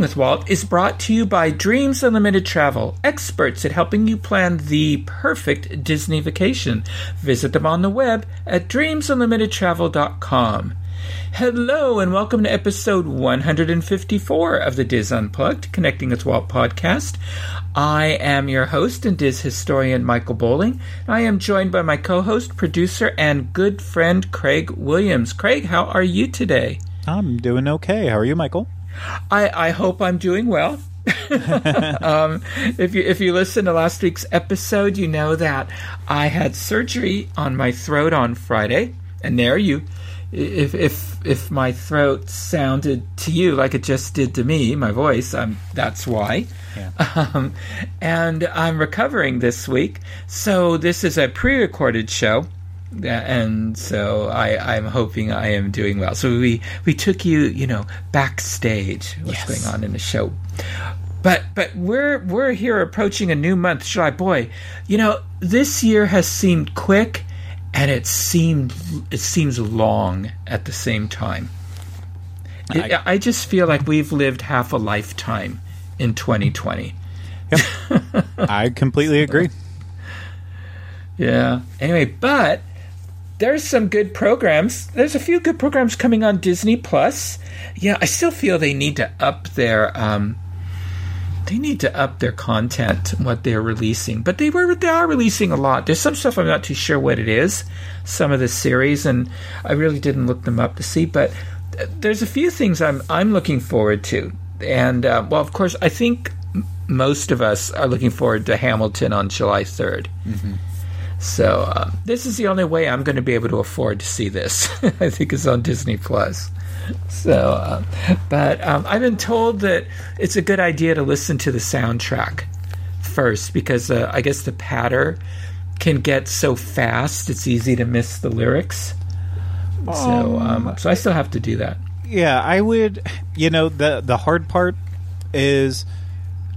With Walt is brought to you by Dreams Unlimited Travel, experts at helping you plan the perfect Disney vacation. Visit them on the web at dreamsunlimitedtravel.com. Hello, and welcome to episode 154 of the DIS Unplugged Connecting with Walt podcast. I am your host and DIS historian Michael Bowling. I am joined by my co host, producer, and good friend Craig Williams. Craig, how are you today? I'm doing okay. How are you, Michael? I, I hope I'm doing well. um, if you if you listen to last week's episode, you know that I had surgery on my throat on Friday, and there you. If if if my throat sounded to you like it just did to me, my voice, I'm that's why. Yeah. Um, and I'm recovering this week, so this is a pre-recorded show and so I, I'm hoping I am doing well. So we we took you, you know, backstage. What's yes. going on in the show? But but we're we're here approaching a new month, July. Boy, you know, this year has seemed quick, and it seemed it seems long at the same time. It, I, I just feel like we've lived half a lifetime in 2020. Yep. I completely agree. Yeah. Anyway, but there's some good programs. There's a few good programs coming on Disney Plus. Yeah, I still feel they need to up their um, they need to up their content, what they're releasing. But they were they are releasing a lot. There's some stuff I'm not too sure what it is. Some of the series, and I really didn't look them up to see. But there's a few things I'm I'm looking forward to. And uh, well, of course, I think most of us are looking forward to Hamilton on July 3rd. Mm-hmm. So uh, this is the only way I'm going to be able to afford to see this. I think it's on Disney Plus. So, uh, but um, I've been told that it's a good idea to listen to the soundtrack first because uh, I guess the patter can get so fast it's easy to miss the lyrics. So, um, um, so I still have to do that. Yeah, I would. You know, the the hard part is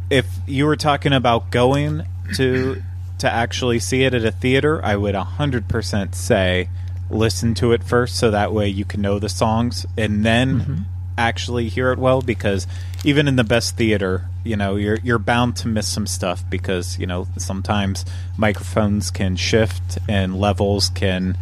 if you were talking about going to to actually see it at a theater, I would 100% say listen to it first so that way you can know the songs and then mm-hmm. actually hear it well because even in the best theater, you know, you're you're bound to miss some stuff because, you know, sometimes microphones can shift and levels can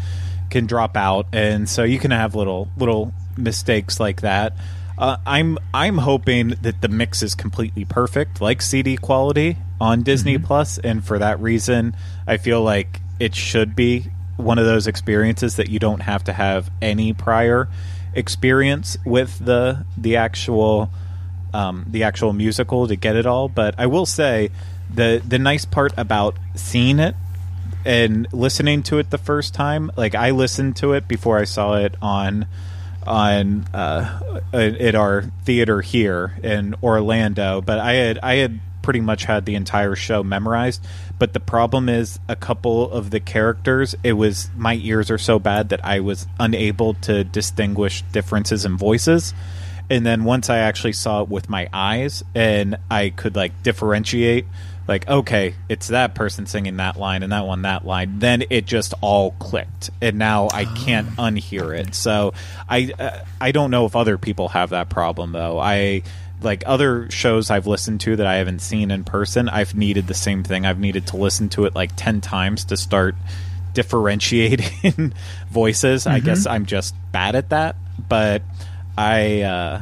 can drop out and so you can have little little mistakes like that. Uh, I'm I'm hoping that the mix is completely perfect, like CD quality on Disney mm-hmm. Plus, and for that reason, I feel like it should be one of those experiences that you don't have to have any prior experience with the the actual um, the actual musical to get it all. But I will say the the nice part about seeing it and listening to it the first time, like I listened to it before I saw it on on uh, at our theater here in Orlando, but I had I had pretty much had the entire show memorized. But the problem is a couple of the characters, it was my ears are so bad that I was unable to distinguish differences in voices. And then once I actually saw it with my eyes and I could like differentiate like okay it's that person singing that line and that one that line then it just all clicked and now i can't oh. unhear it so i uh, i don't know if other people have that problem though i like other shows i've listened to that i haven't seen in person i've needed the same thing i've needed to listen to it like 10 times to start differentiating voices mm-hmm. i guess i'm just bad at that but i uh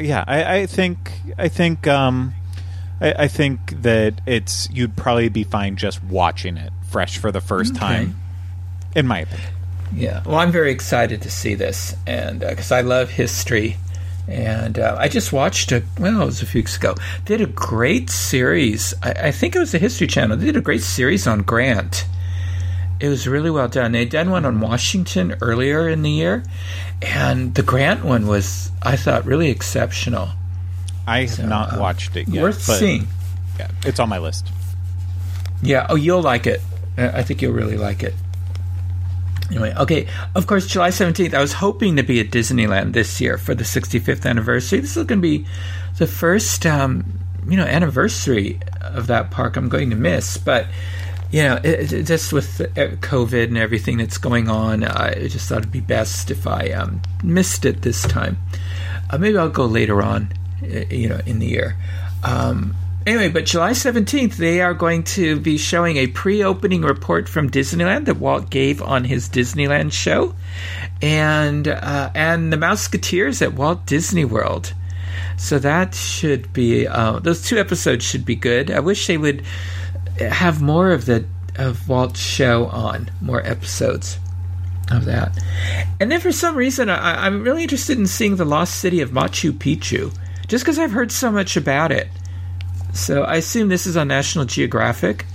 yeah i i think i think um I, I, think that it's you'd probably be fine just watching it fresh for the first okay. time, in my opinion. Yeah, well, I'm very excited to see this, and because uh, I love history, and uh, I just watched it. Well, it was a few weeks ago. They did a great series. I, I, think it was the History Channel. They did a great series on Grant. It was really well done. They'd done one on Washington earlier in the year, and the Grant one was, I thought, really exceptional. I have so, not uh, watched it yet. Worth seeing. Yeah, it's on my list. Yeah. Oh, you'll like it. I think you'll really like it. Anyway, okay. Of course, July 17th, I was hoping to be at Disneyland this year for the 65th anniversary. This is going to be the first, um, you know, anniversary of that park I'm going to miss. But, you know, it, it, just with COVID and everything that's going on, I just thought it'd be best if I um, missed it this time. Uh, maybe I'll go later on, you know, in the year. Um, Anyway, but July 17th, they are going to be showing a pre opening report from Disneyland that Walt gave on his Disneyland show and, uh, and the Mouseketeers at Walt Disney World. So that should be, uh, those two episodes should be good. I wish they would have more of the, of Walt's show on, more episodes of that. And then for some reason, I, I'm really interested in seeing the lost city of Machu Picchu, just because I've heard so much about it. So I assume this is on National Geographic.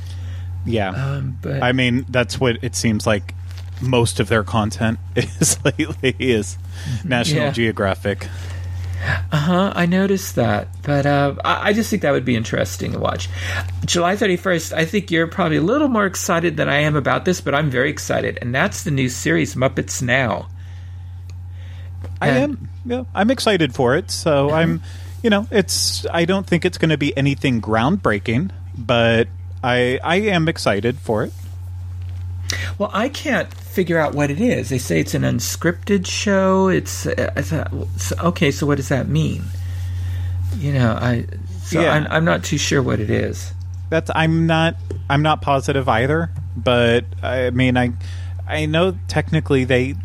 Yeah, um, but I mean that's what it seems like. Most of their content is lately is National yeah. Geographic. Uh huh. I noticed that, but uh, I, I, just think that would be interesting to watch. July thirty first. I think you're probably a little more excited than I am about this, but I'm very excited, and that's the new series Muppets Now. I am. Yeah, I'm excited for it. So I'm you know, it's. I don't think it's going to be anything groundbreaking, but I I am excited for it. Well, I can't figure out what it is. They say it's an unscripted show. It's, uh, I thought, okay. So what does that mean? You know, I so yeah. I'm, I'm not too sure what it is. That's I'm not I'm not positive either. But I mean, I I know technically they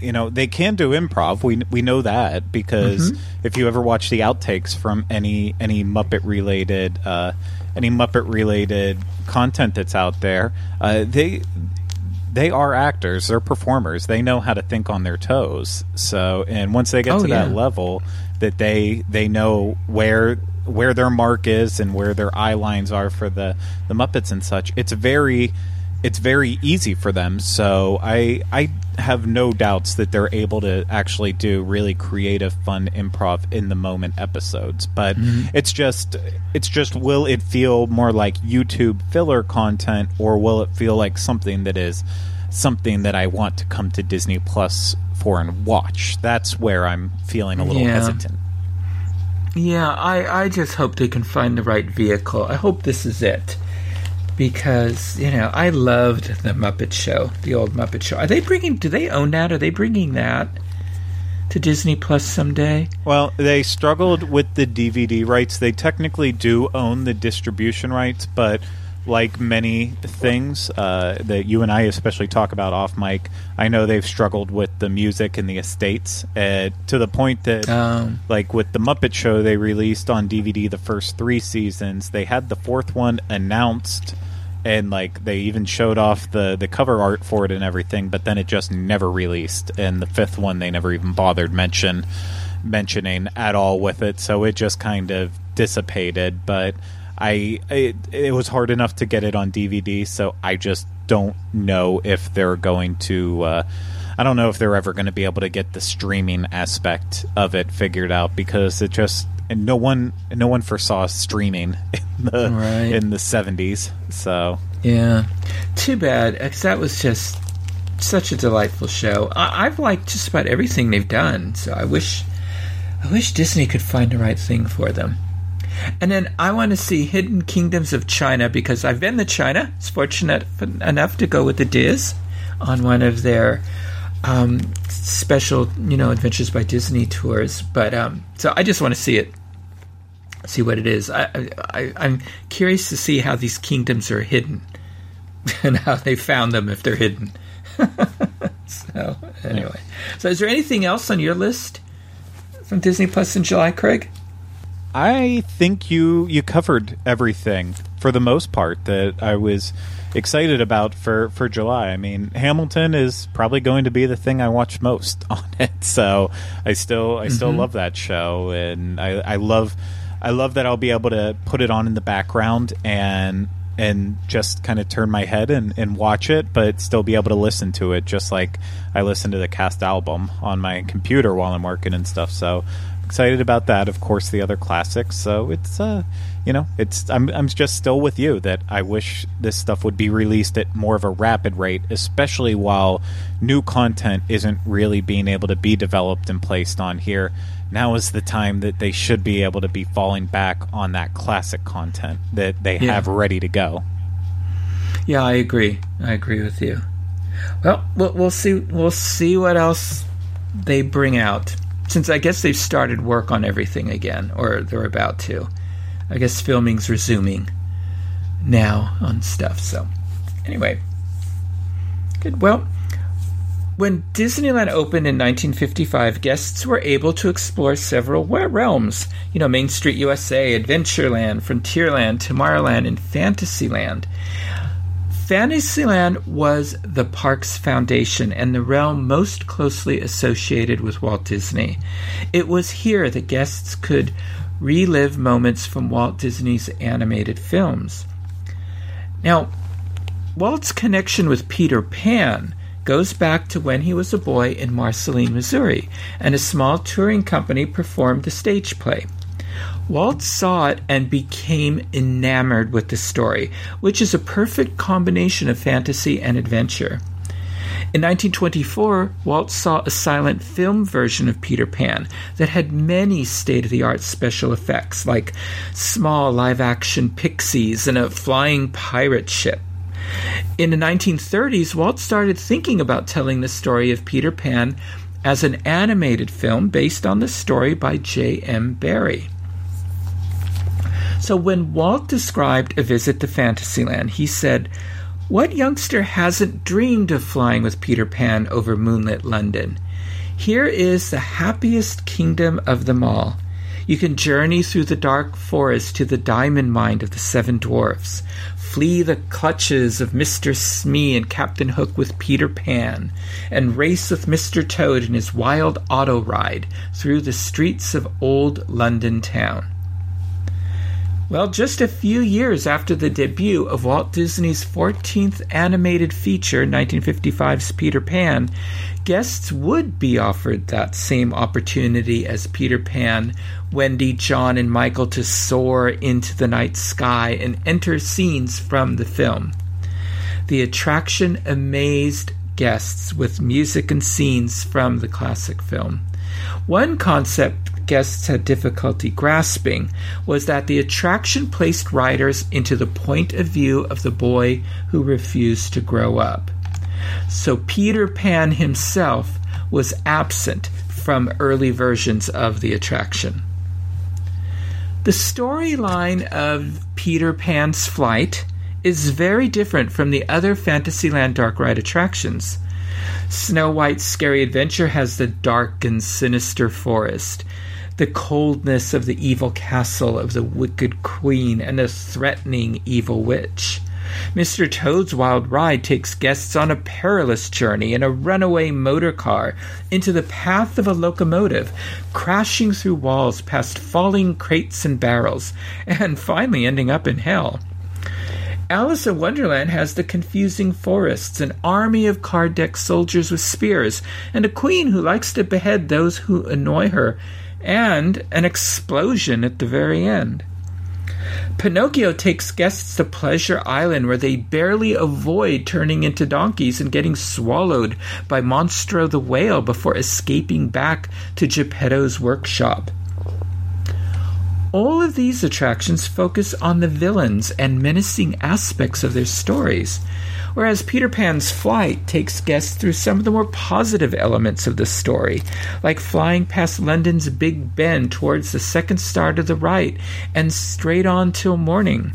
you know they can do improv. We we know that because mm-hmm. if you ever watch the outtakes from any any Muppet related uh, any Muppet related content that's out there, uh, they they are actors. They're performers. They know how to think on their toes. So and once they get oh, to yeah. that level, that they they know where where their mark is and where their eye lines are for the the Muppets and such. It's very it's very easy for them. So I I have no doubts that they're able to actually do really creative, fun improv in the moment episodes. But mm-hmm. it's just it's just will it feel more like YouTube filler content or will it feel like something that is something that I want to come to Disney Plus for and watch? That's where I'm feeling a little yeah. hesitant. Yeah, I, I just hope they can find the right vehicle. I hope this is it because you know I loved the Muppet Show, the old Muppet Show. Are they bringing? Do they own that? Are they bringing that to Disney Plus someday? Well, they struggled with the DVD rights. They technically do own the distribution rights, but like many things uh, that you and I especially talk about off mic, I know they've struggled with the music and the estates uh, to the point that, um, like with the Muppet Show, they released on DVD the first three seasons. They had the fourth one announced and like they even showed off the the cover art for it and everything but then it just never released and the fifth one they never even bothered mention mentioning at all with it so it just kind of dissipated but i it, it was hard enough to get it on dvd so i just don't know if they're going to uh, I don't know if they're ever going to be able to get the streaming aspect of it figured out because it just and no one no one foresaw streaming in the right. in the 70s so. Yeah. Too bad because that was just such a delightful show. I, i've liked just about everything they've done so i wish i wish disney could find the right thing for them and then I want to see Hidden Kingdoms of China because I've been to China. It's fortunate enough to go with the DIS on one of their um, special, you know, Adventures by Disney tours. But um, so I just want to see it see what it is. I, I, I'm curious to see how these kingdoms are hidden and how they found them if they're hidden. so anyway, so is there anything else on your list from Disney Plus in July, Craig? I think you you covered everything for the most part that I was excited about for, for July. I mean, Hamilton is probably going to be the thing I watch most on it. So I still I still mm-hmm. love that show, and I I love I love that I'll be able to put it on in the background and and just kind of turn my head and, and watch it, but still be able to listen to it, just like I listen to the cast album on my computer while I'm working and stuff. So excited about that. Of course, the other classics. So it's uh, you know, it's I'm I'm just still with you that I wish this stuff would be released at more of a rapid rate, especially while new content isn't really being able to be developed and placed on here. Now is the time that they should be able to be falling back on that classic content that they yeah. have ready to go. Yeah, I agree. I agree with you. Well, we'll, we'll see. We'll see what else they bring out. Since I guess they've started work on everything again, or they're about to. I guess filming's resuming now on stuff. So, anyway, good. Well, when Disneyland opened in 1955, guests were able to explore several realms. You know, Main Street USA, Adventureland, Frontierland, Tomorrowland, and Fantasyland. Fantasyland was the park's foundation and the realm most closely associated with Walt Disney. It was here that guests could relive moments from Walt Disney's animated films. Now, Walt's connection with Peter Pan goes back to when he was a boy in Marceline, Missouri, and a small touring company performed the stage play. Walt saw it and became enamored with the story, which is a perfect combination of fantasy and adventure. In 1924, Walt saw a silent film version of Peter Pan that had many state of the art special effects, like small live action pixies and a flying pirate ship. In the 1930s, Walt started thinking about telling the story of Peter Pan as an animated film based on the story by J.M. Barrie. So when Walt described a visit to Fantasyland, he said, What youngster hasn't dreamed of flying with Peter Pan over moonlit London? Here is the happiest kingdom of them all. You can journey through the dark forest to the diamond mine of the seven dwarfs, flee the clutches of Mr. Smee and Captain Hook with Peter Pan, and race with Mr. Toad in his wild auto ride through the streets of old London town. Well, just a few years after the debut of Walt Disney's 14th animated feature, 1955's Peter Pan, guests would be offered that same opportunity as Peter Pan, Wendy, John, and Michael to soar into the night sky and enter scenes from the film. The attraction amazed guests with music and scenes from the classic film. One concept guests had difficulty grasping was that the attraction placed riders into the point of view of the boy who refused to grow up. So Peter Pan himself was absent from early versions of the attraction. The storyline of Peter Pan's flight is very different from the other Fantasyland Dark Ride attractions. Snow White's Scary Adventure has the dark and sinister forest the coldness of the evil castle of the wicked queen and the threatening evil witch. Mr. Toad's Wild Ride takes guests on a perilous journey in a runaway motor car into the path of a locomotive, crashing through walls past falling crates and barrels, and finally ending up in hell. Alice in Wonderland has the confusing forests, an army of card deck soldiers with spears, and a queen who likes to behead those who annoy her and an explosion at the very end. Pinocchio takes guests to Pleasure Island where they barely avoid turning into donkeys and getting swallowed by Monstro the whale before escaping back to Geppetto's workshop. All of these attractions focus on the villains and menacing aspects of their stories, whereas Peter Pan's flight takes guests through some of the more positive elements of the story, like flying past London's Big Ben towards the second star to the right and straight on till morning.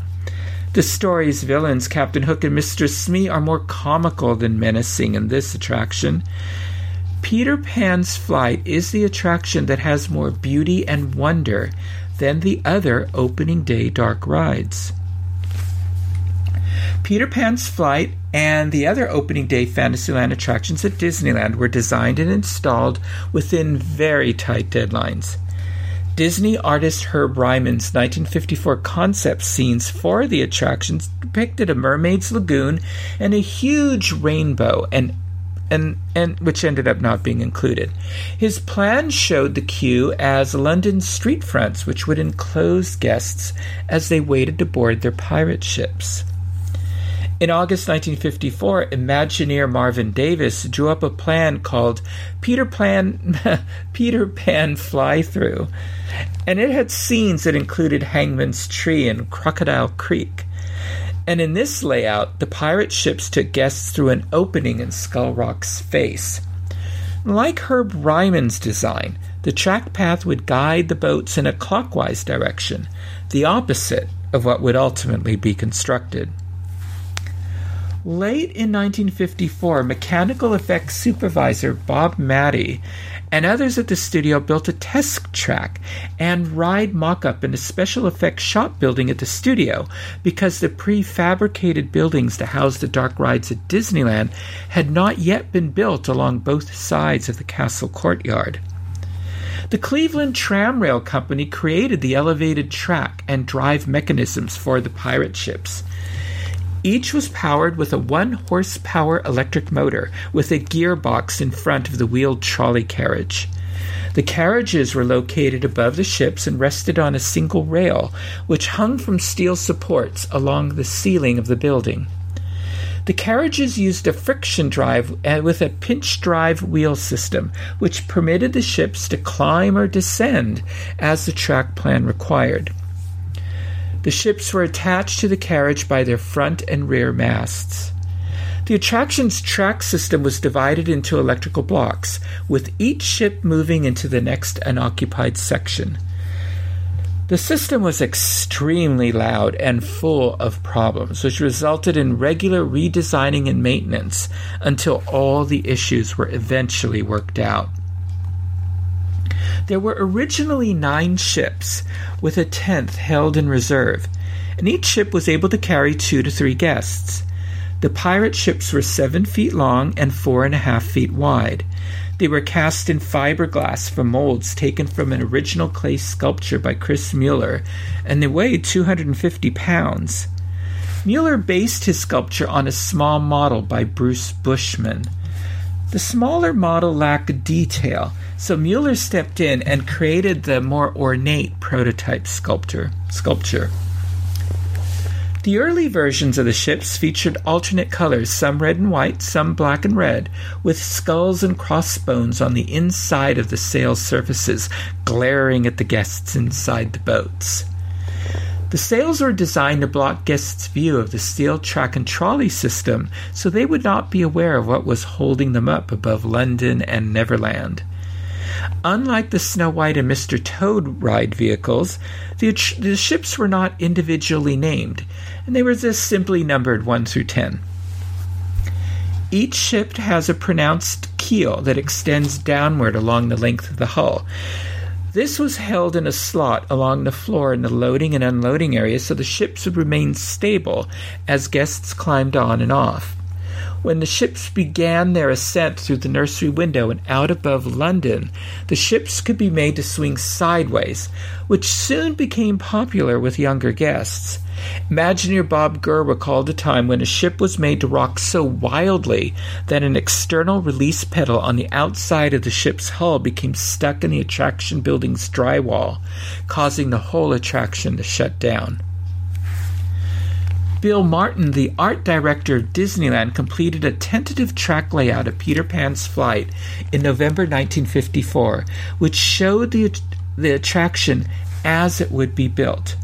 The story's villains, Captain Hook and Mr. Smee, are more comical than menacing in this attraction. Peter Pan's flight is the attraction that has more beauty and wonder than the other opening day dark rides. Peter Pan's flight and the other opening day Fantasyland attractions at Disneyland were designed and installed within very tight deadlines. Disney artist Herb Ryman's 1954 concept scenes for the attractions depicted a mermaid's lagoon and a huge rainbow, and and, and which ended up not being included. His plan showed the queue as London street fronts, which would enclose guests as they waited to board their pirate ships. In August 1954, Imagineer Marvin Davis drew up a plan called Peter Pan, Peter Pan Fly Through, and it had scenes that included Hangman's Tree and Crocodile Creek. And in this layout, the pirate ships took guests through an opening in Skull Rock's face. Like Herb Ryman's design, the track path would guide the boats in a clockwise direction, the opposite of what would ultimately be constructed. Late in 1954, mechanical effects supervisor Bob Mattey and others at the studio built a test track and ride mock up in a special effects shop building at the studio because the prefabricated buildings to house the dark rides at Disneyland had not yet been built along both sides of the castle courtyard. The Cleveland Tramrail Company created the elevated track and drive mechanisms for the pirate ships. Each was powered with a one horsepower electric motor with a gearbox in front of the wheeled trolley carriage. The carriages were located above the ships and rested on a single rail, which hung from steel supports along the ceiling of the building. The carriages used a friction drive uh, with a pinch drive wheel system, which permitted the ships to climb or descend as the track plan required. The ships were attached to the carriage by their front and rear masts. The attraction's track system was divided into electrical blocks, with each ship moving into the next unoccupied section. The system was extremely loud and full of problems, which resulted in regular redesigning and maintenance until all the issues were eventually worked out. There were originally nine ships, with a tenth held in reserve, and each ship was able to carry two to three guests. The pirate ships were seven feet long and four and a half feet wide. They were cast in fiberglass from molds taken from an original clay sculpture by Chris Mueller, and they weighed 250 pounds. Mueller based his sculpture on a small model by Bruce Bushman. The smaller model lacked detail, so Mueller stepped in and created the more ornate prototype sculpture. Sculpture. The early versions of the ships featured alternate colors, some red and white, some black and red, with skulls and crossbones on the inside of the sail surfaces, glaring at the guests inside the boats. The sails were designed to block guests' view of the steel track and trolley system so they would not be aware of what was holding them up above London and Neverland. Unlike the Snow White and Mr. Toad ride vehicles, the, the ships were not individually named, and they were just simply numbered 1 through 10. Each ship has a pronounced keel that extends downward along the length of the hull. This was held in a slot along the floor in the loading and unloading area so the ships would remain stable as guests climbed on and off. When the ships began their ascent through the nursery window and out above London, the ships could be made to swing sideways, which soon became popular with younger guests. Imagineer Bob Gurr recalled a time when a ship was made to rock so wildly that an external release pedal on the outside of the ship's hull became stuck in the attraction building's drywall, causing the whole attraction to shut down. Bill Martin, the art director of Disneyland, completed a tentative track layout of Peter Pan's flight in November 1954, which showed the, the attraction as it would be built,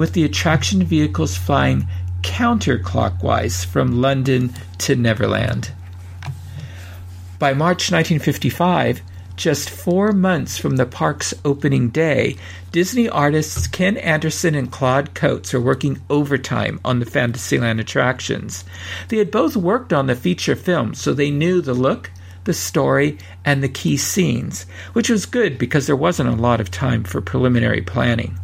with the attraction vehicles flying counterclockwise from London to Neverland. By March 1955, just four months from the park's opening day, Disney artists Ken Anderson and Claude Coats are working overtime on the Fantasyland attractions. They had both worked on the feature film, so they knew the look, the story, and the key scenes, which was good because there wasn't a lot of time for preliminary planning.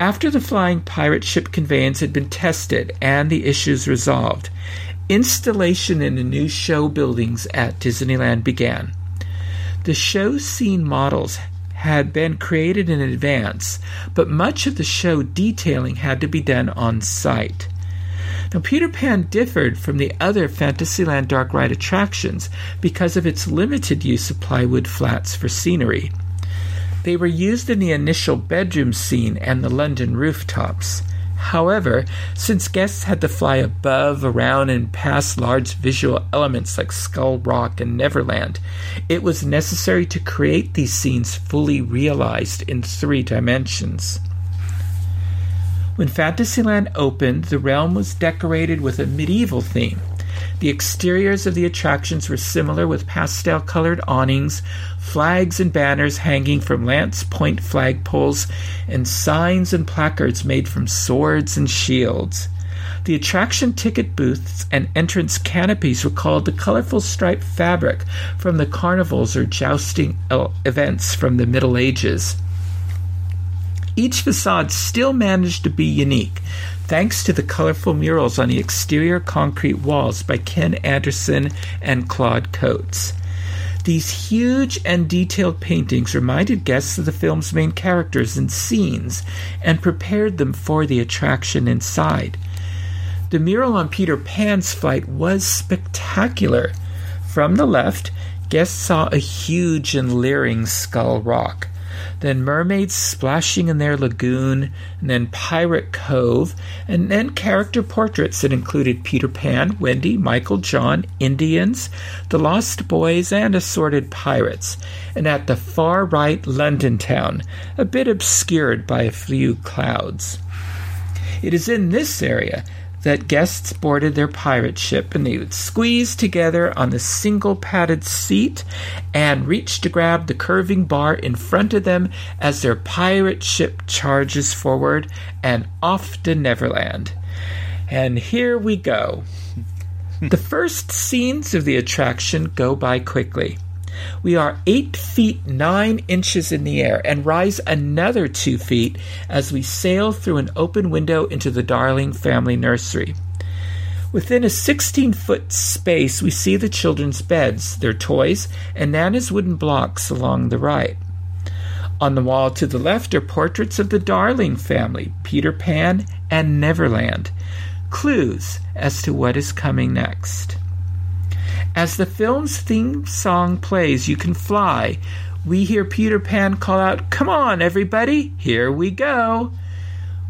After the flying pirate ship conveyance had been tested and the issues resolved, installation in the new show buildings at Disneyland began. The show scene models had been created in advance, but much of the show detailing had to be done on site. Now, Peter Pan differed from the other Fantasyland dark ride attractions because of its limited use of plywood flats for scenery. They were used in the initial bedroom scene and the London rooftops. However, since guests had to fly above, around, and past large visual elements like Skull Rock and Neverland, it was necessary to create these scenes fully realized in three dimensions. When Fantasyland opened, the realm was decorated with a medieval theme. The exteriors of the attractions were similar with pastel colored awnings, flags and banners hanging from lance point flagpoles, and signs and placards made from swords and shields. The attraction ticket booths and entrance canopies recalled the colorful striped fabric from the carnivals or jousting events from the Middle Ages. Each facade still managed to be unique, thanks to the colorful murals on the exterior concrete walls by Ken Anderson and Claude Coats. These huge and detailed paintings reminded guests of the film's main characters and scenes and prepared them for the attraction inside. The mural on Peter Pan's flight was spectacular. From the left, guests saw a huge and leering skull rock then mermaids splashing in their lagoon, and then Pirate Cove, and then character portraits that included Peter Pan, Wendy, Michael, John, Indians, the Lost Boys, and assorted pirates. And at the far right, London town, a bit obscured by a few clouds. It is in this area that guests boarded their pirate ship and they would squeeze together on the single padded seat and reach to grab the curving bar in front of them as their pirate ship charges forward and off to Neverland. And here we go. the first scenes of the attraction go by quickly. We are eight feet nine inches in the air and rise another two feet as we sail through an open window into the Darling family nursery. Within a 16 foot space, we see the children's beds, their toys, and Nana's wooden blocks along the right. On the wall to the left are portraits of the Darling family, Peter Pan, and Neverland, clues as to what is coming next. As the film's theme song plays, You Can Fly, we hear Peter Pan call out, Come on, everybody, here we go.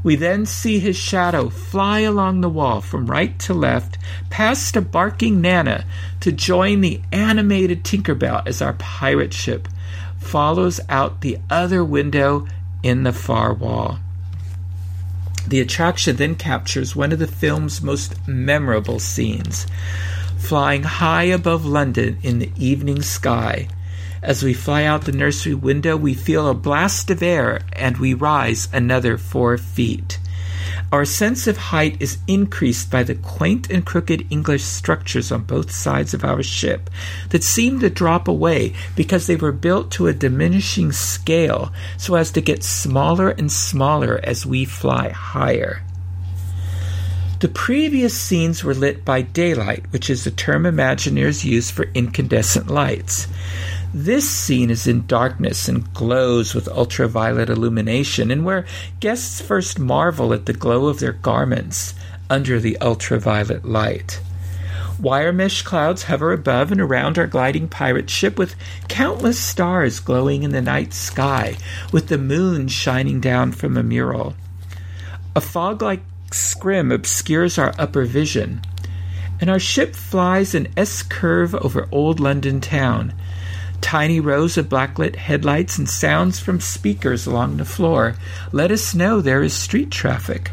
We then see his shadow fly along the wall from right to left, past a barking Nana, to join the animated Tinkerbell as our pirate ship follows out the other window in the far wall. The attraction then captures one of the film's most memorable scenes flying high above London in the evening sky. As we fly out the nursery window, we feel a blast of air and we rise another four feet. Our sense of height is increased by the quaint and crooked English structures on both sides of our ship that seem to drop away because they were built to a diminishing scale so as to get smaller and smaller as we fly higher. The previous scenes were lit by daylight, which is the term Imagineers use for incandescent lights. This scene is in darkness and glows with ultraviolet illumination, and where guests first marvel at the glow of their garments under the ultraviolet light. Wire mesh clouds hover above and around our gliding pirate ship with countless stars glowing in the night sky, with the moon shining down from a mural. A fog like scrim obscures our upper vision, and our ship flies an S curve over old London town. Tiny rows of blacklit headlights and sounds from speakers along the floor let us know there is street traffic.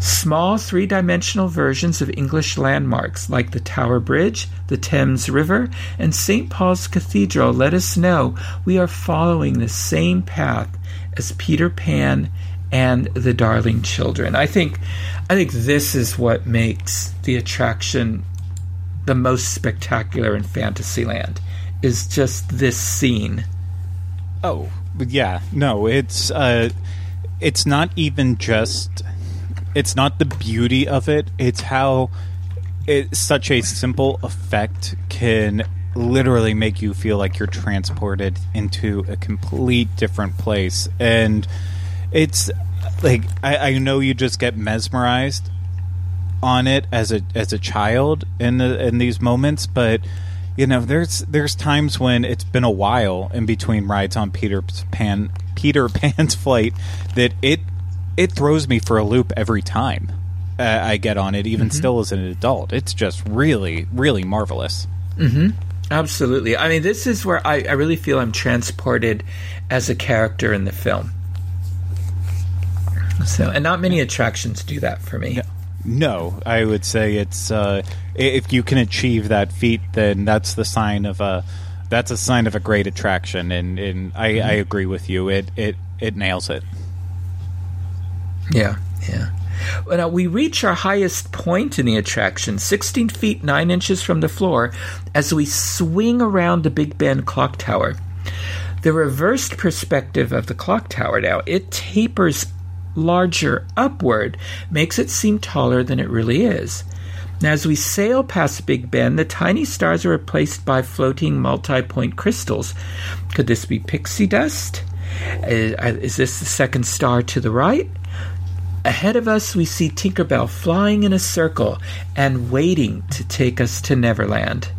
Small three dimensional versions of English landmarks like the Tower Bridge, the Thames River, and St. Paul's Cathedral let us know we are following the same path as Peter Pan and the darling children. I think I think this is what makes the attraction the most spectacular in Fantasyland is just this scene. Oh, yeah. No, it's uh it's not even just it's not the beauty of it, it's how it, such a simple effect can literally make you feel like you're transported into a complete different place and it's like I, I know you just get mesmerized on it as a as a child in the in these moments, but you know, there's there's times when it's been a while in between rides on Peter Pan Peter Pan's flight that it it throws me for a loop every time uh, I get on it, even mm-hmm. still as an adult. It's just really really marvelous. Mm-hmm. Absolutely. I mean, this is where I, I really feel I'm transported as a character in the film. So, and not many attractions do that for me. No, I would say it's uh, if you can achieve that feat, then that's the sign of a that's a sign of a great attraction. And, and I, mm-hmm. I agree with you. It it it nails it. Yeah, yeah. Well, now we reach our highest point in the attraction, 16 feet 9 inches from the floor, as we swing around the Big Ben clock tower. The reversed perspective of the clock tower now, it tapers larger upward, makes it seem taller than it really is. Now, as we sail past Big Ben, the tiny stars are replaced by floating multi point crystals. Could this be pixie dust? Uh, is this the second star to the right? Ahead of us, we see Tinkerbell flying in a circle and waiting to take us to Neverland.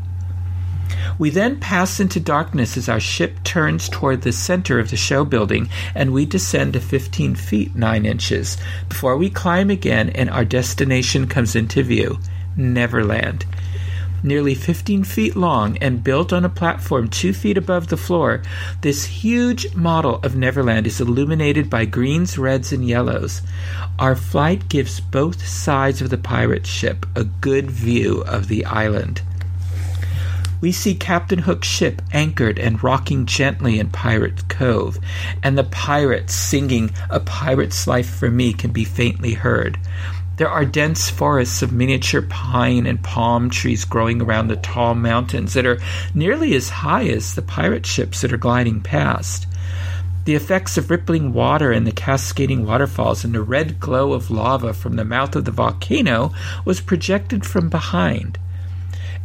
We then pass into darkness as our ship turns toward the center of the show building and we descend to 15 feet 9 inches before we climb again and our destination comes into view Neverland. Nearly 15 feet long and built on a platform two feet above the floor, this huge model of Neverland is illuminated by greens, reds, and yellows. Our flight gives both sides of the pirate ship a good view of the island. We see Captain Hook's ship anchored and rocking gently in Pirate Cove, and the pirates singing A Pirate's Life for Me can be faintly heard. There are dense forests of miniature pine and palm trees growing around the tall mountains that are nearly as high as the pirate ships that are gliding past. The effects of rippling water and the cascading waterfalls and the red glow of lava from the mouth of the volcano was projected from behind.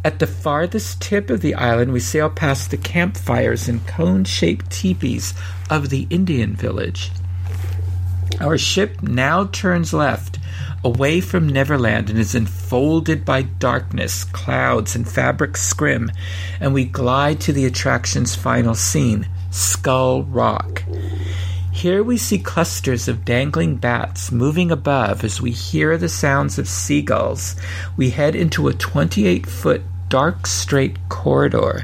At the farthest tip of the island, we sail past the campfires and cone shaped teepees of the Indian village. Our ship now turns left away from Neverland and is enfolded by darkness, clouds, and fabric scrim, and we glide to the attraction's final scene, Skull Rock. Here we see clusters of dangling bats moving above as we hear the sounds of seagulls. We head into a 28 foot dark straight corridor.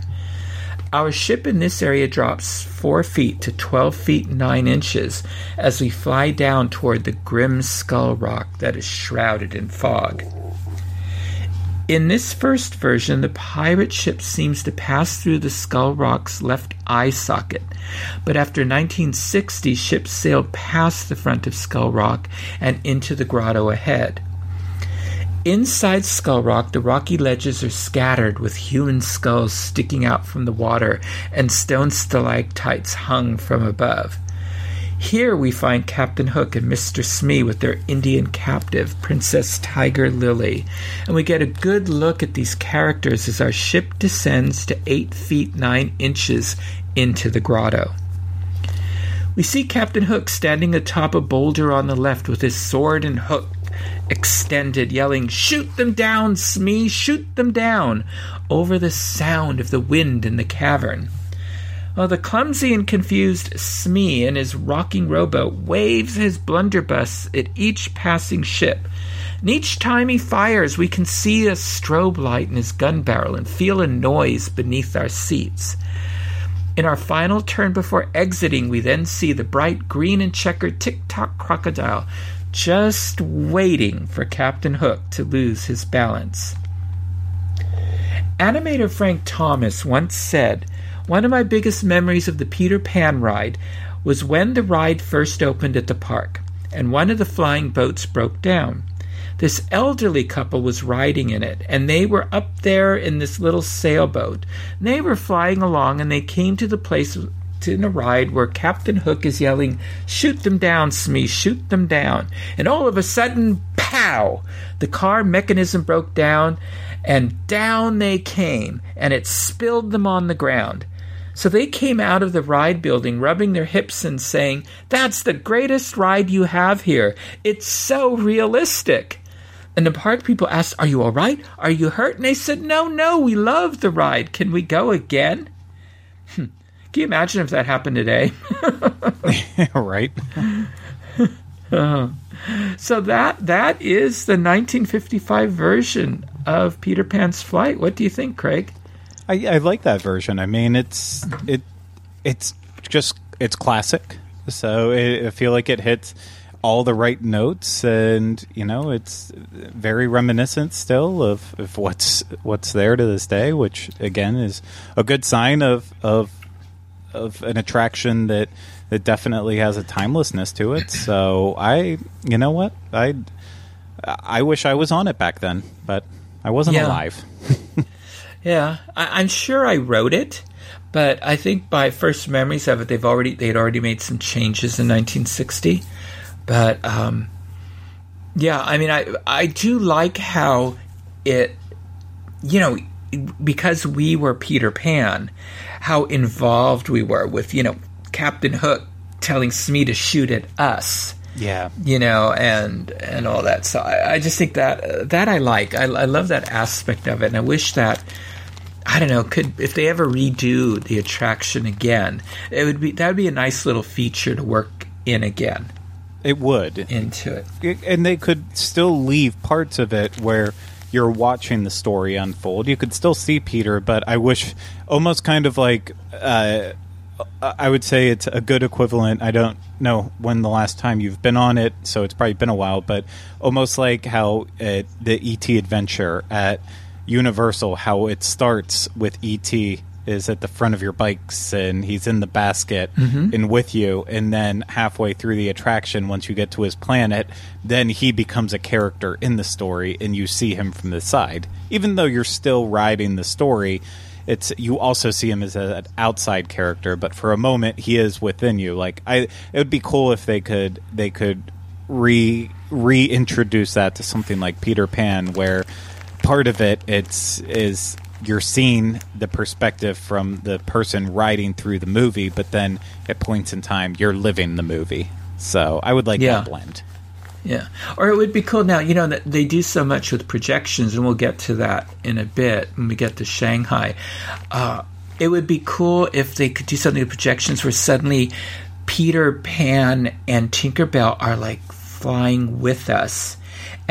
Our ship in this area drops 4 feet to 12 feet 9 inches as we fly down toward the grim skull rock that is shrouded in fog. In this first version, the pirate ship seems to pass through the Skull Rock's left eye socket, but after 1960, ships sailed past the front of Skull Rock and into the grotto ahead. Inside Skull Rock, the rocky ledges are scattered with human skulls sticking out from the water and stone stalactites hung from above. Here we find Captain Hook and Mr. Smee with their Indian captive, Princess Tiger Lily, and we get a good look at these characters as our ship descends to 8 feet 9 inches into the grotto. We see Captain Hook standing atop a boulder on the left with his sword and hook extended, yelling, Shoot them down, Smee, shoot them down, over the sound of the wind in the cavern. While the clumsy and confused Smee in his rocking rowboat waves his blunderbuss at each passing ship, and each time he fires, we can see a strobe light in his gun barrel and feel a noise beneath our seats. In our final turn before exiting, we then see the bright green and checkered tick tock crocodile just waiting for Captain Hook to lose his balance. Animator Frank Thomas once said, One of my biggest memories of the Peter Pan ride was when the ride first opened at the park and one of the flying boats broke down. This elderly couple was riding in it, and they were up there in this little sailboat. They were flying along, and they came to the place in a ride where Captain Hook is yelling, Shoot them down, Smee, shoot them down. And all of a sudden, pow! The car mechanism broke down, and down they came, and it spilled them on the ground. So they came out of the ride building, rubbing their hips and saying, That's the greatest ride you have here. It's so realistic. And the park people asked, Are you all right? Are you hurt? And they said, No, no, we love the ride. Can we go again? Hmm. Can you imagine if that happened today? right. uh, so that that is the 1955 version of Peter Pan's flight. What do you think, Craig? I, I like that version. I mean, it's it it's just it's classic. So it, I feel like it hits all the right notes, and you know, it's very reminiscent still of, of what's what's there to this day, which again is a good sign of of of an attraction that that definitely has a timelessness to it. So I, you know what, I I wish I was on it back then, but I wasn't Yeah. alive. Yeah, I, I'm sure I wrote it, but I think by first memories of it, they've already they'd already made some changes in 1960. But um, yeah, I mean, I I do like how it, you know, because we were Peter Pan, how involved we were with you know Captain Hook telling Smee to shoot at us Yeah. you know, and and all that. So I, I just think that uh, that I like. I, I love that aspect of it, and I wish that I don't know could if they ever redo the attraction again, it would be that would be a nice little feature to work in again It would. into it. It- and they could still leave parts of it where you're watching the story unfold. You could still see Peter, but I wish almost kind of like uh, I would say it's a good equivalent. I don't know when the last time you've been on it, so it's probably been a while, but almost like how uh, the ET adventure at Universal, how it starts with ET is at the front of your bikes and he's in the basket mm-hmm. and with you. And then halfway through the attraction once you get to his planet then he becomes a character in the story and you see him from the side. Even though you're still riding the story it's you also see him as a- an outside character but for a moment he is within you. Like i it would be cool if they could they could re reintroduce that to something like peter pan where part of it it's is you're seeing the perspective from the person riding through the movie but then at points in time you're living the movie so i would like Yeah. that blend Yeah, or it would be cool now. You know that they do so much with projections, and we'll get to that in a bit when we get to Shanghai. Uh, it would be cool if they could do something with projections where suddenly Peter Pan and Tinkerbell are like flying with us,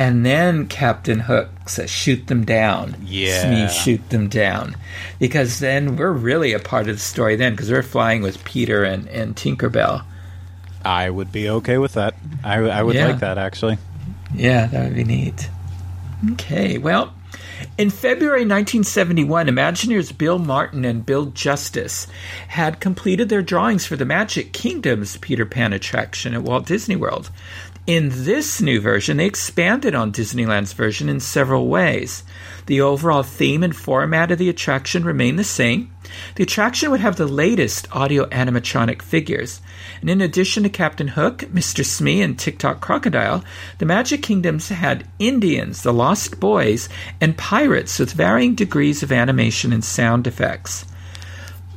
and then Captain Hook says, "Shoot them down." Yeah. Smee, shoot them down, because then we're really a part of the story then, because we're flying with Peter and and Tinkerbell. i would be okay with that i, I would Yeah. like that actually Yeah, that would be neat. Okay, well, in February 1971, Imagineers Bill Martin and Bill Justice had completed their drawings for the Magic Kingdom's Peter Pan attraction at Walt Disney World. In this new version, they expanded on Disneyland's version in several ways. The overall theme and format of the attraction remained the same. The attraction would have the latest audio animatronic figures. And in addition to Captain Hook, Mr. Smee, and TikTok Crocodile, the Magic Kingdoms had Indians, the Lost Boys, and pirates with varying degrees of animation and sound effects.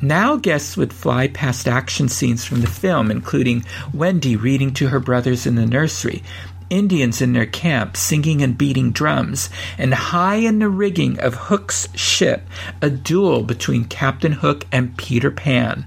Now guests would fly past action scenes from the film, including Wendy reading to her brothers in the nursery, Indians in their camp singing and beating drums, and high in the rigging of Hook's ship, a duel between Captain Hook and Peter Pan.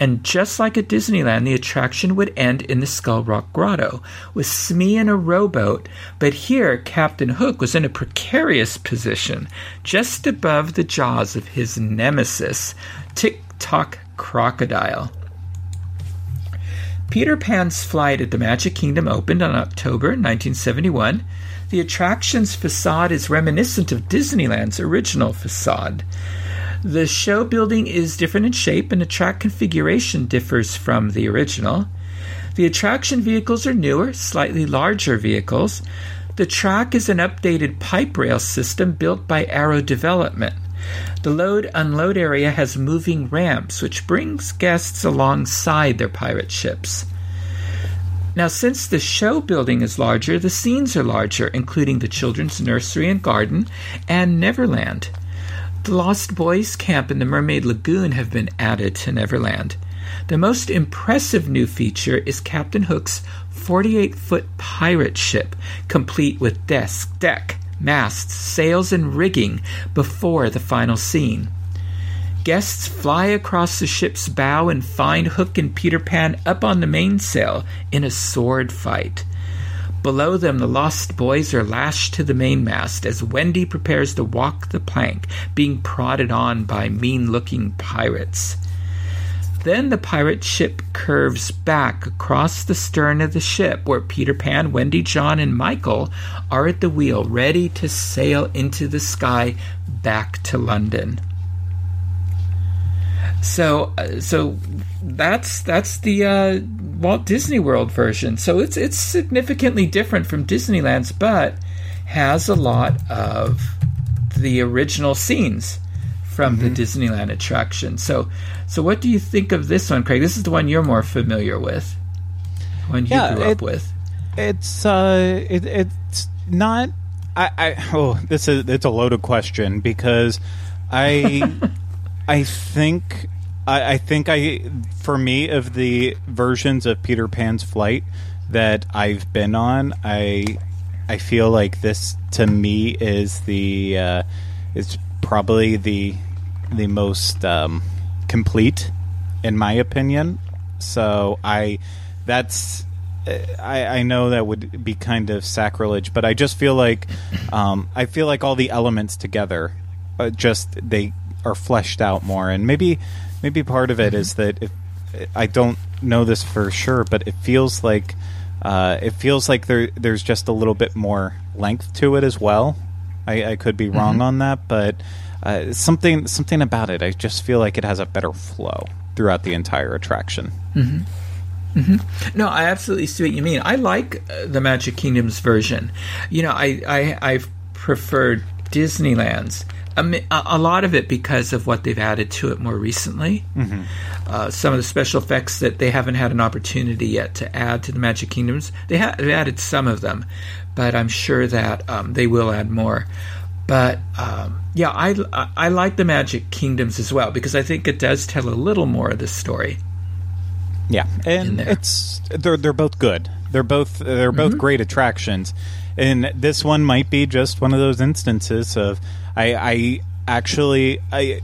And just like at Disneyland, the attraction would end in the Skull Rock Grotto, with Smee in a rowboat, but here Captain Hook was in a precarious position, just above the jaws of his nemesis, Tick Tock Crocodile. Peter Pan's flight at the Magic Kingdom opened on October 1971. The attraction's facade is reminiscent of Disneyland's original facade. The show building is different in shape and the track configuration differs from the original. The attraction vehicles are newer, slightly larger vehicles. The track is an updated pipe rail system built by Arrow Development. The load unload area has moving ramps, which brings guests alongside their pirate ships. Now, since the show building is larger, the scenes are larger, including the children's nursery and garden and Neverland. The Lost Boys camp and the Mermaid Lagoon have been added to Neverland. The most impressive new feature is Captain Hook's 48 foot pirate ship, complete with desk, deck, masts, sails, and rigging before the final scene. Guests fly across the ship's bow and find Hook and Peter Pan up on the mainsail in a sword fight. Below them, the lost boys are lashed to the mainmast as Wendy prepares to walk the plank, being prodded on by mean looking pirates. Then the pirate ship curves back across the stern of the ship, where Peter Pan, Wendy, John, and Michael are at the wheel, ready to sail into the sky back to London. So, uh, so that's that's the uh, Walt Disney World version. So it's it's significantly different from Disneyland's, but has a lot of the original scenes from mm-hmm. the Disneyland attraction. So, so what do you think of this one, Craig? This is the one you're more familiar with, one you grew it, up with. It's uh, it, it's not. I, I oh, this is it's a loaded question because I I think I, I think I, for me, of the versions of Peter Pan's flight that I've been on, I, I feel like this to me is the, uh, is probably the, the most um, complete, in my opinion. So I, that's I, I, know that would be kind of sacrilege, but I just feel like um, I feel like all the elements together, uh, just they are fleshed out more, and maybe maybe part of it mm-hmm. is that if I don't know this for sure, but it feels like uh, it feels like there there's just a little bit more length to it as well. I, I could be wrong mm-hmm. on that, but uh, something something about it, I just feel like it has a better flow throughout the entire attraction. Mm-hmm. Mm-hmm. No, I absolutely see what you mean. I like uh, the Magic Kingdoms version. You know, I, I I've preferred Disneyland's a, a, lot of it because of what they've added to it more recently. Mm-hmm. Uh, some of the special effects that they haven't had an opportunity yet to add to the Magic Kingdoms. They have added some of them, but I'm sure that um, they will add more. But um, yeah, I, I, I like the Magic Kingdoms as well because I think it does tell a little more of the story. Yeah, and it's they're they're both good. They're both they're both mm-hmm. great attractions, and this one might be just one of those instances of I, I actually I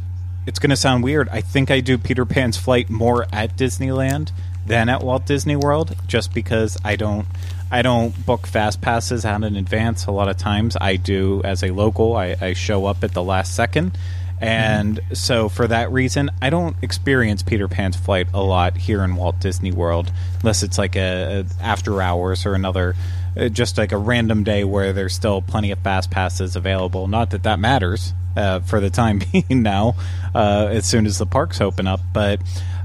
it's going to sound weird. I think I do Peter Pan's flight more at Disneyland than at Walt Disney World, just because I don't I don't book fast passes out in advance. A lot of times I do as a local. I, I show up at the last second. And mm-hmm. so, for that reason, I don't experience Peter Pan's flight a lot here in Walt Disney World, unless it's like a, a after hours or another uh, just like a random day where there's still plenty of fast passes available. Not that that matters uh, for the time being now, uh, as soon as the parks open up, but.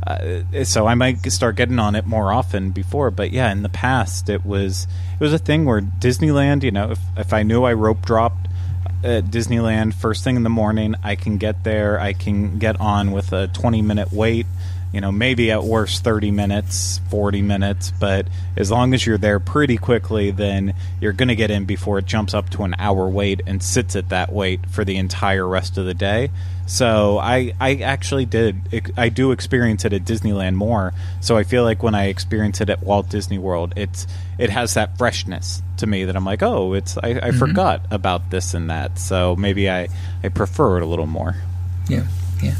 Uh, so I might start getting on it more often before, but yeah, in the past it was it was a thing where Disneyland, you know, if if I knew I rope dropped at Disneyland first thing in the morning, I can get there, I can get on with a 20 minute wait, you know, maybe at worst 30 minutes, 40 minutes, but as long as you're there pretty quickly, then you're going to get in before it jumps up to an hour wait and sits at that wait for the entire rest of the day. So I, I actually did, I do experience it at Disneyland more. So I feel like when I experience it at Walt Disney World, it's, it has that freshness to me that I'm like, oh, it's, I, I mm-hmm. forgot about this and that. So maybe I, I prefer it a little more. Yeah. Yeah.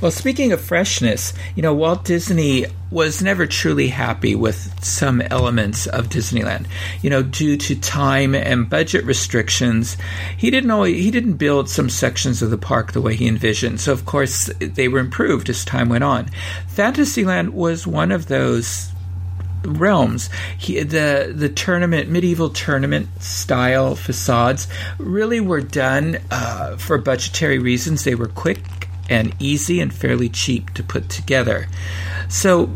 Well, speaking of freshness, you know, Walt Disney was never truly happy with some elements of Disneyland. You know, due to time and budget restrictions, he didn't always, he didn't build some sections of the park the way he envisioned. So, of course, they were improved as time went on. Fantasyland was one of those realms. He, the the tournament, medieval tournament style facades, really were done uh, for budgetary reasons. They were quick and easy and fairly cheap to put together. So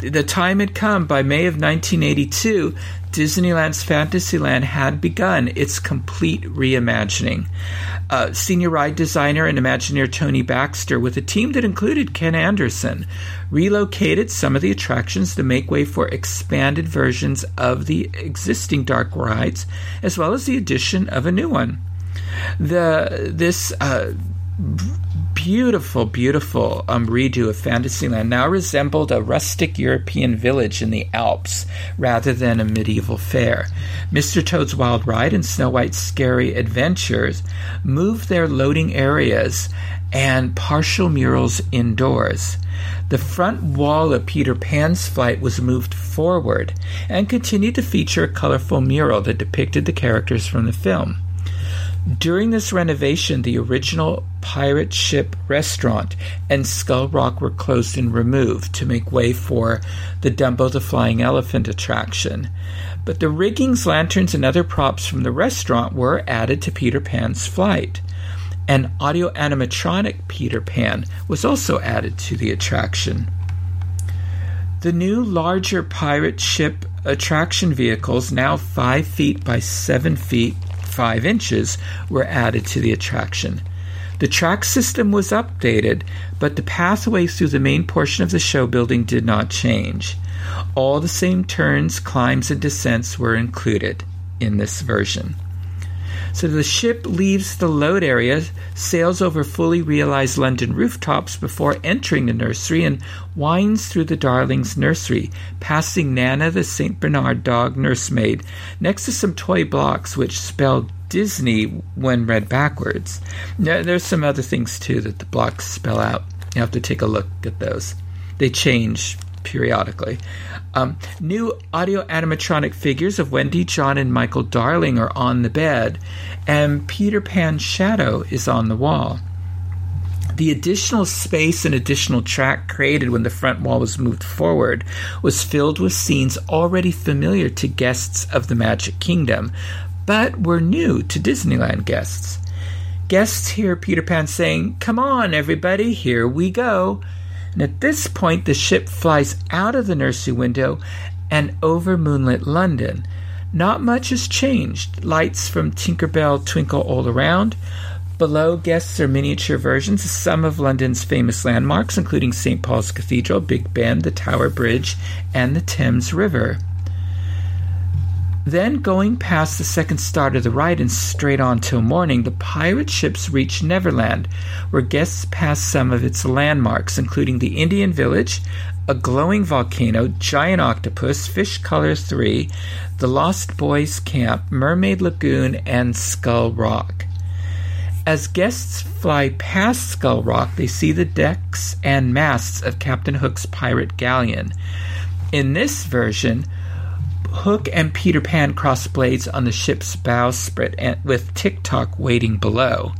the time had come by May of 1982. Disneyland's Fantasyland had begun its complete reimagining. Uh, senior ride designer and Imagineer Tony Baxter, with a team that included Ken Anderson, relocated some of the attractions to make way for expanded versions of the existing dark rides, as well as the addition of a new one. The this uh, beautiful, beautiful um, redo of Fantasyland now resembled a rustic European village in the Alps rather than a medieval fair. Mr. Toad's Wild Ride and Snow White's Scary Adventures moved their loading areas and partial murals indoors. The front wall of Peter Pan's flight was moved forward and continued to feature a colorful mural that depicted the characters from the film. During this renovation, the original pirate ship restaurant and Skull Rock were closed and removed to make way for the Dumbo the Flying Elephant attraction. But the riggings, lanterns, and other props from the restaurant were added to Peter Pan's flight. An audio animatronic Peter Pan was also added to the attraction. The new larger pirate ship attraction vehicles, now 5 feet by 7 feet 5 inches were added to the attraction. The track system was updated, but the pathway through the main portion of the show building did not change. All the same turns, climbs, and descents were included in this version. So the ship leaves the load area, sails over fully realized London rooftops before entering the nursery, and winds through the Darlings nursery, passing Nana the St. Bernard dog nursemaid next to some toy blocks which spell Disney when read backwards. There's some other things too that the blocks spell out. You have to take a look at those. They change periodically. Um, new audio animatronic figures of Wendy, John, and Michael Darling are on the bed, and Peter Pan's shadow is on the wall. The additional space and additional track created when the front wall was moved forward was filled with scenes already familiar to guests of the Magic Kingdom, but were new to Disneyland guests. Guests hear Peter Pan saying, Come on, everybody, here we go. And at this point, the ship flies out of the nursery window and over moonlit London. Not much has changed. Lights from Tinkerbell twinkle all around. Below, guests are miniature versions of some of London's famous landmarks, including St. Paul's Cathedral, Big Ben, the Tower Bridge, and the Thames River. Then, going past the second start of the ride and straight on till morning, the pirate ships reach Neverland, where guests pass some of its landmarks, including the Indian Village, a glowing volcano, giant octopus, Fish Color 3, the Lost Boys Camp, Mermaid Lagoon, and Skull Rock. As guests fly past Skull Rock, they see the decks and masts of Captain Hook's pirate galleon. In this version, Hook and Peter Pan cross blades on the ship's bowsprit and, with Tik-Tok waiting below.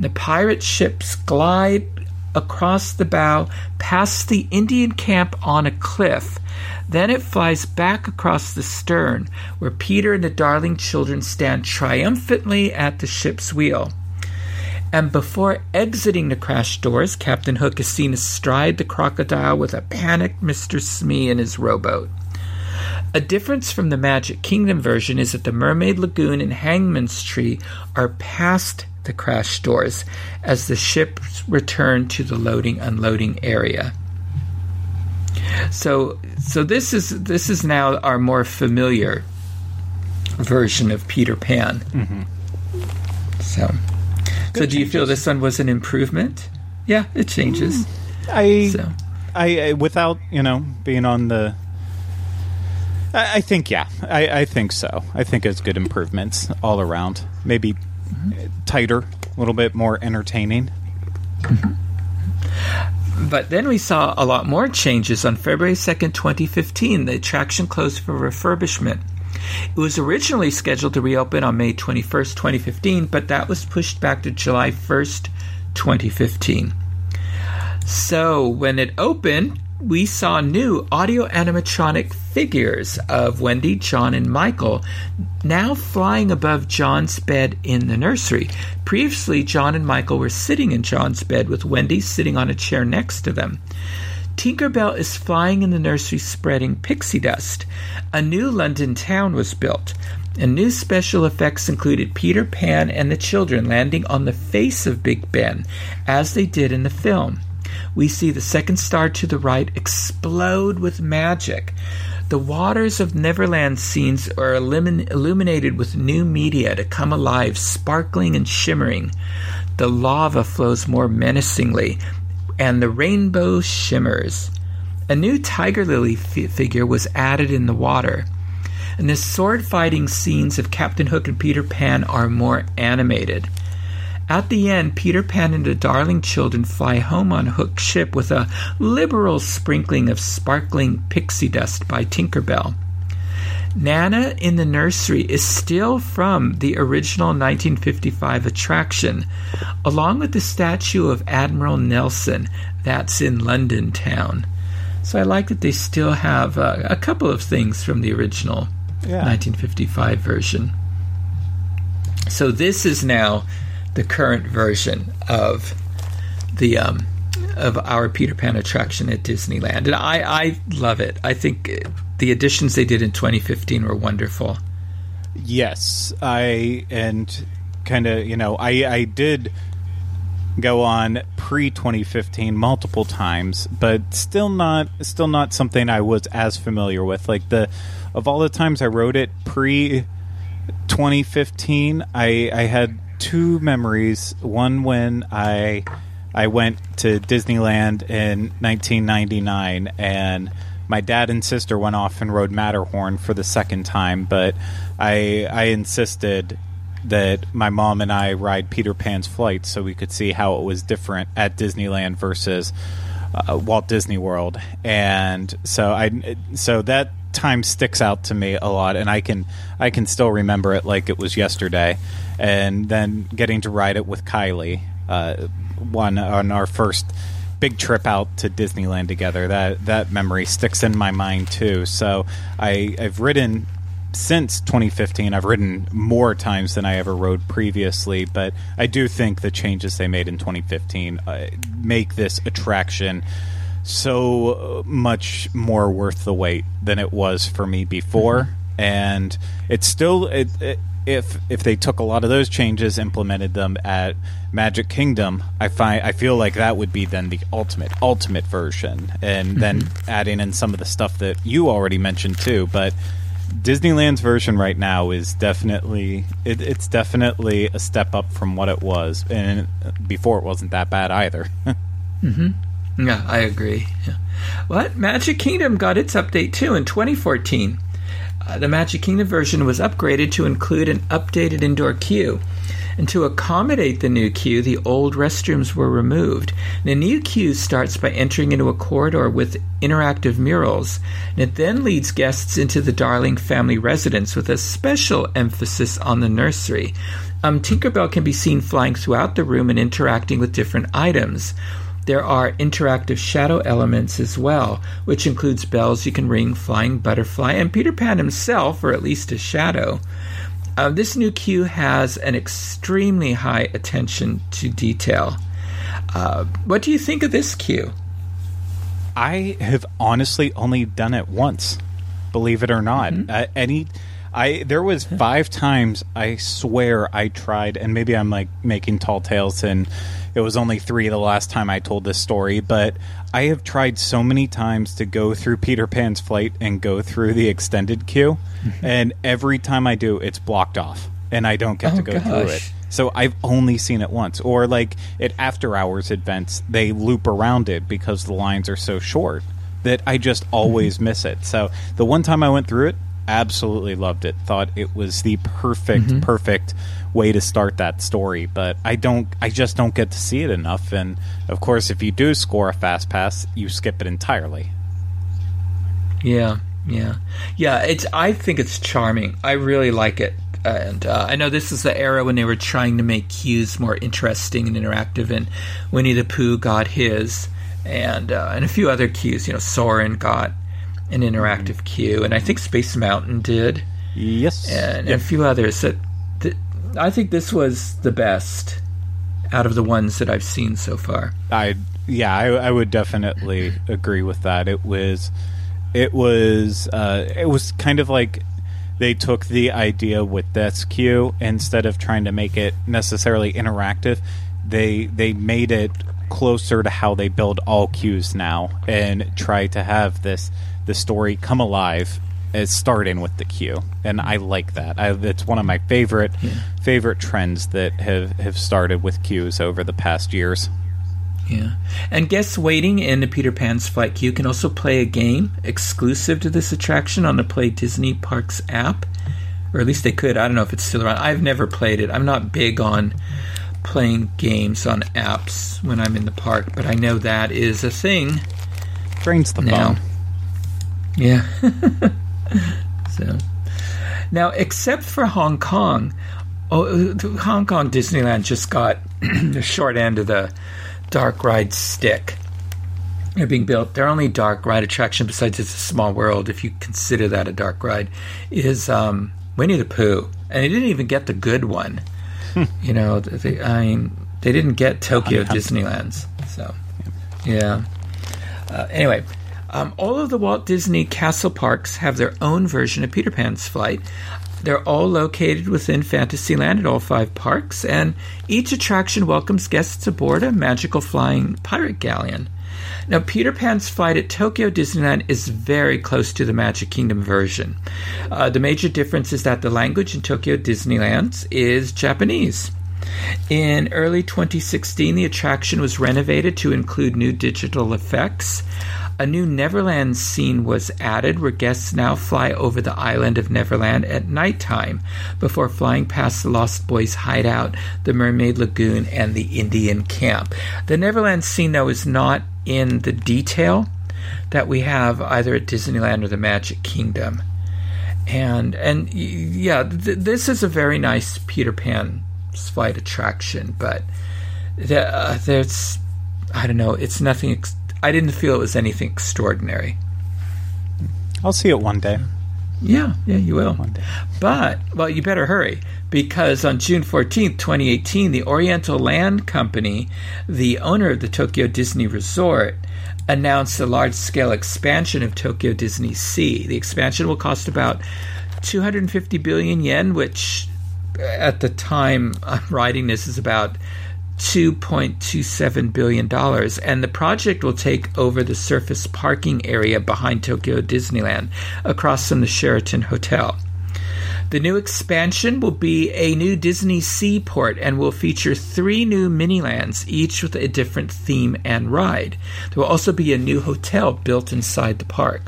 The pirate ships glide across the bow past the Indian camp on a cliff. Then it flies back across the stern, where Peter and the darling children stand triumphantly at the ship's wheel. And before exiting the crash doors, Captain Hook is seen astride the crocodile with a panicked Mr. Smee in his rowboat. A difference from the Magic Kingdom version is that the Mermaid Lagoon and Hangman's Tree are past the crash doors as the ships return to the loading unloading area. So so this is this is now our more familiar version of Peter Pan. Mm-hmm. So Good so do you feel this one was an improvement? Yeah, it changes. Mm, I, so. I I without, you know, being on the I, I think yeah, I, I, think so. I think it's good improvements all around. Maybe tighter, a little bit more entertaining. Mm-hmm. But then we saw a lot more changes on February 2nd, 2015. The attraction closed for refurbishment. It was originally scheduled to reopen on May 21st, 2015, but that was pushed back to July 1st, 2015. So when it opened, we saw new audio animatronic figures of Wendy, John, and Michael now flying above John's bed in the nursery. Previously, John and Michael were sitting in John's bed with Wendy sitting on a chair next to them. Tinkerbell is flying in the nursery spreading pixie dust. A new London town was built. And new special effects included Peter Pan and the children landing on the face of Big Ben, as they did in the film we see the second star to the right explode with magic. The waters of Neverland scenes are illumin- illuminated with new media to come alive, sparkling and shimmering. The lava flows more menacingly, and the rainbow shimmers. A new tiger lily f- figure was added in the water, and the sword fighting scenes of Captain Hook and Peter Pan are more animated. At the end, Peter Pan and the darling children fly home on Hook's ship with a liberal sprinkling of sparkling pixie dust by Tinkerbell. Nana in the Nursery is still from the original 1955 attraction, along with the statue of Admiral Nelson that's in London town. So I like that they still have uh, a couple of things from the original Yeah. 1955 version. So this is now the current version of the um, of our Peter Pan attraction at Disneyland, and I I love it. I think the additions they did in 2015 were wonderful. Yes, I and kind of you know I I did go on pre 2015 multiple times, but still not still not something I was as familiar with. Like the of all the times I rode it pre 2015, I I had two memories. One when I I went to Disneyland in 1999 and my dad and sister went off and rode Matterhorn for the second time, but I I insisted that my mom and I ride Peter Pan's flight so we could see how it was different at Disneyland versus uh, Walt Disney World, and so I so that time sticks out to me a lot, and I can I can still remember it like it was yesterday, and then getting to ride it with Kylie, uh, one on our first big trip out to Disneyland together. That that memory sticks in my mind too. So I I've ridden since 2015 i've ridden more times than i ever rode previously but i do think the changes they made in 2015 uh, make this attraction so much more worth the wait than it was for me before and it's still it, it, if if they took a lot of those changes implemented them at magic kingdom i find i feel like that would be then the ultimate ultimate version and then mm-hmm. adding in some of the stuff that you already mentioned too but Disneyland's version right now is definitely it, it's definitely a step up from what it was, and before it wasn't that bad either. Mm-hmm. Yeah, I agree. Yeah. What Magic Kingdom got its update too in 2014. The Magic Kingdom version was upgraded to include an updated indoor queue. And to accommodate the new queue, the old restrooms were removed. The new queue starts by entering into a corridor with interactive murals, and it then leads guests into the Darling family residence with a special emphasis on the nursery. Um, Tinkerbell can be seen flying throughout the room and interacting with different items. There are interactive shadow elements as well, which includes bells you can ring, flying butterfly, and Peter Pan himself, or at least a shadow. Uh, this new queue has an extremely high attention to detail. Uh, what do you think of this queue? I have honestly only done it once, believe it or not. Uh, any, I there was five times I swear I tried, and maybe I'm like making tall tales, and it was only three the last time I told this story. But I have tried so many times to go through Peter Pan's flight and go through the extended queue, mm-hmm. and every time I do, it's blocked off, and I don't get Oh, to go through it. So I've only seen it once, or like at after hours events, they loop around it because the lines are so short that I just mm-hmm. always miss it. So the one time I went through it, absolutely loved it. Thought it was the perfect, perfect way to start that story. But I don't, I just don't get to see it enough. And of course, if you do score a fast pass, you skip it entirely. Yeah, yeah, yeah. It's. I think it's charming. I really like it, and uh, I know this is the era when they were trying to make queues more interesting and interactive. And Winnie the Pooh got his, and uh, and a few other queues. You know, Soarin' got an interactive queue, and I think Space Mountain did, Yes, and, and a few others. That, that I think this was the best out of the ones that I've seen so far. I yeah, I, I would definitely agree with that. It was, it was, uh, it was kind of like they took the idea with this queue instead of trying to make it necessarily interactive. They they made it closer to how they build all queues now and try to have this the story come alive is starting with the queue, and I like that. I, it's one of my favorite favorite trends that have have started with queues over the past years. Yeah. And guests waiting in the Peter Pan's flight queue can also play a game exclusive to this attraction on the Play Disney Parks app. Or at least they could. I don't know if it's still around. I've never played it. I'm not big on playing games on apps when I'm in the park, but I know that is a thing. Drains the Now. phone. Yeah. so now, except for Hong Kong, oh, Hong Kong Disneyland just got the short end of the dark ride stick. They're being built. Their only dark ride attraction, besides it's a small world, if you consider that a dark ride, is um, Winnie the Pooh, and they didn't even get the good one. you know, they, I mean, they didn't get Tokyo Disneyland's. So, yeah. Uh, anyway, um, all of the Walt Disney Castle parks have their own version of Peter Pan's flight. They're all located within Fantasyland at all five parks, and each attraction welcomes guests aboard a magical flying pirate galleon. Now, Peter Pan's flight at Tokyo Disneyland is very close to the Magic Kingdom version. Uh, the major difference is that the language in Tokyo Disneyland is Japanese. In early 2016, the attraction was renovated to include new digital effects. A new Neverland scene was added where guests now fly over the island of Neverland at nighttime before flying past the Lost Boys hideout, the Mermaid Lagoon, and the Indian camp. The Neverland scene, though, is not in the detail that we have either at Disneyland or the Magic Kingdom. And and yeah, th- this is a very nice Peter Pan flight attraction, but the, uh, there's I don't know, it's nothing. Ex- I didn't feel it was anything extraordinary. I'll see it one day. Yeah, yeah, you will. One day. But, well, you better hurry because on June 14th, 2018, the Oriental Land Company, the owner of the Tokyo Disney Resort, announced a large scale expansion of Tokyo Disney Sea. The expansion will cost about 250 billion yen, which uh, at the time I'm writing this is about $2.27 billion. And the project will take over the surface parking area behind Tokyo Disneyland across from the Sheraton Hotel. The new expansion will be a new Disney Seaport and will feature three new minilands, each with a different theme and ride. There will also be a new hotel built inside the park.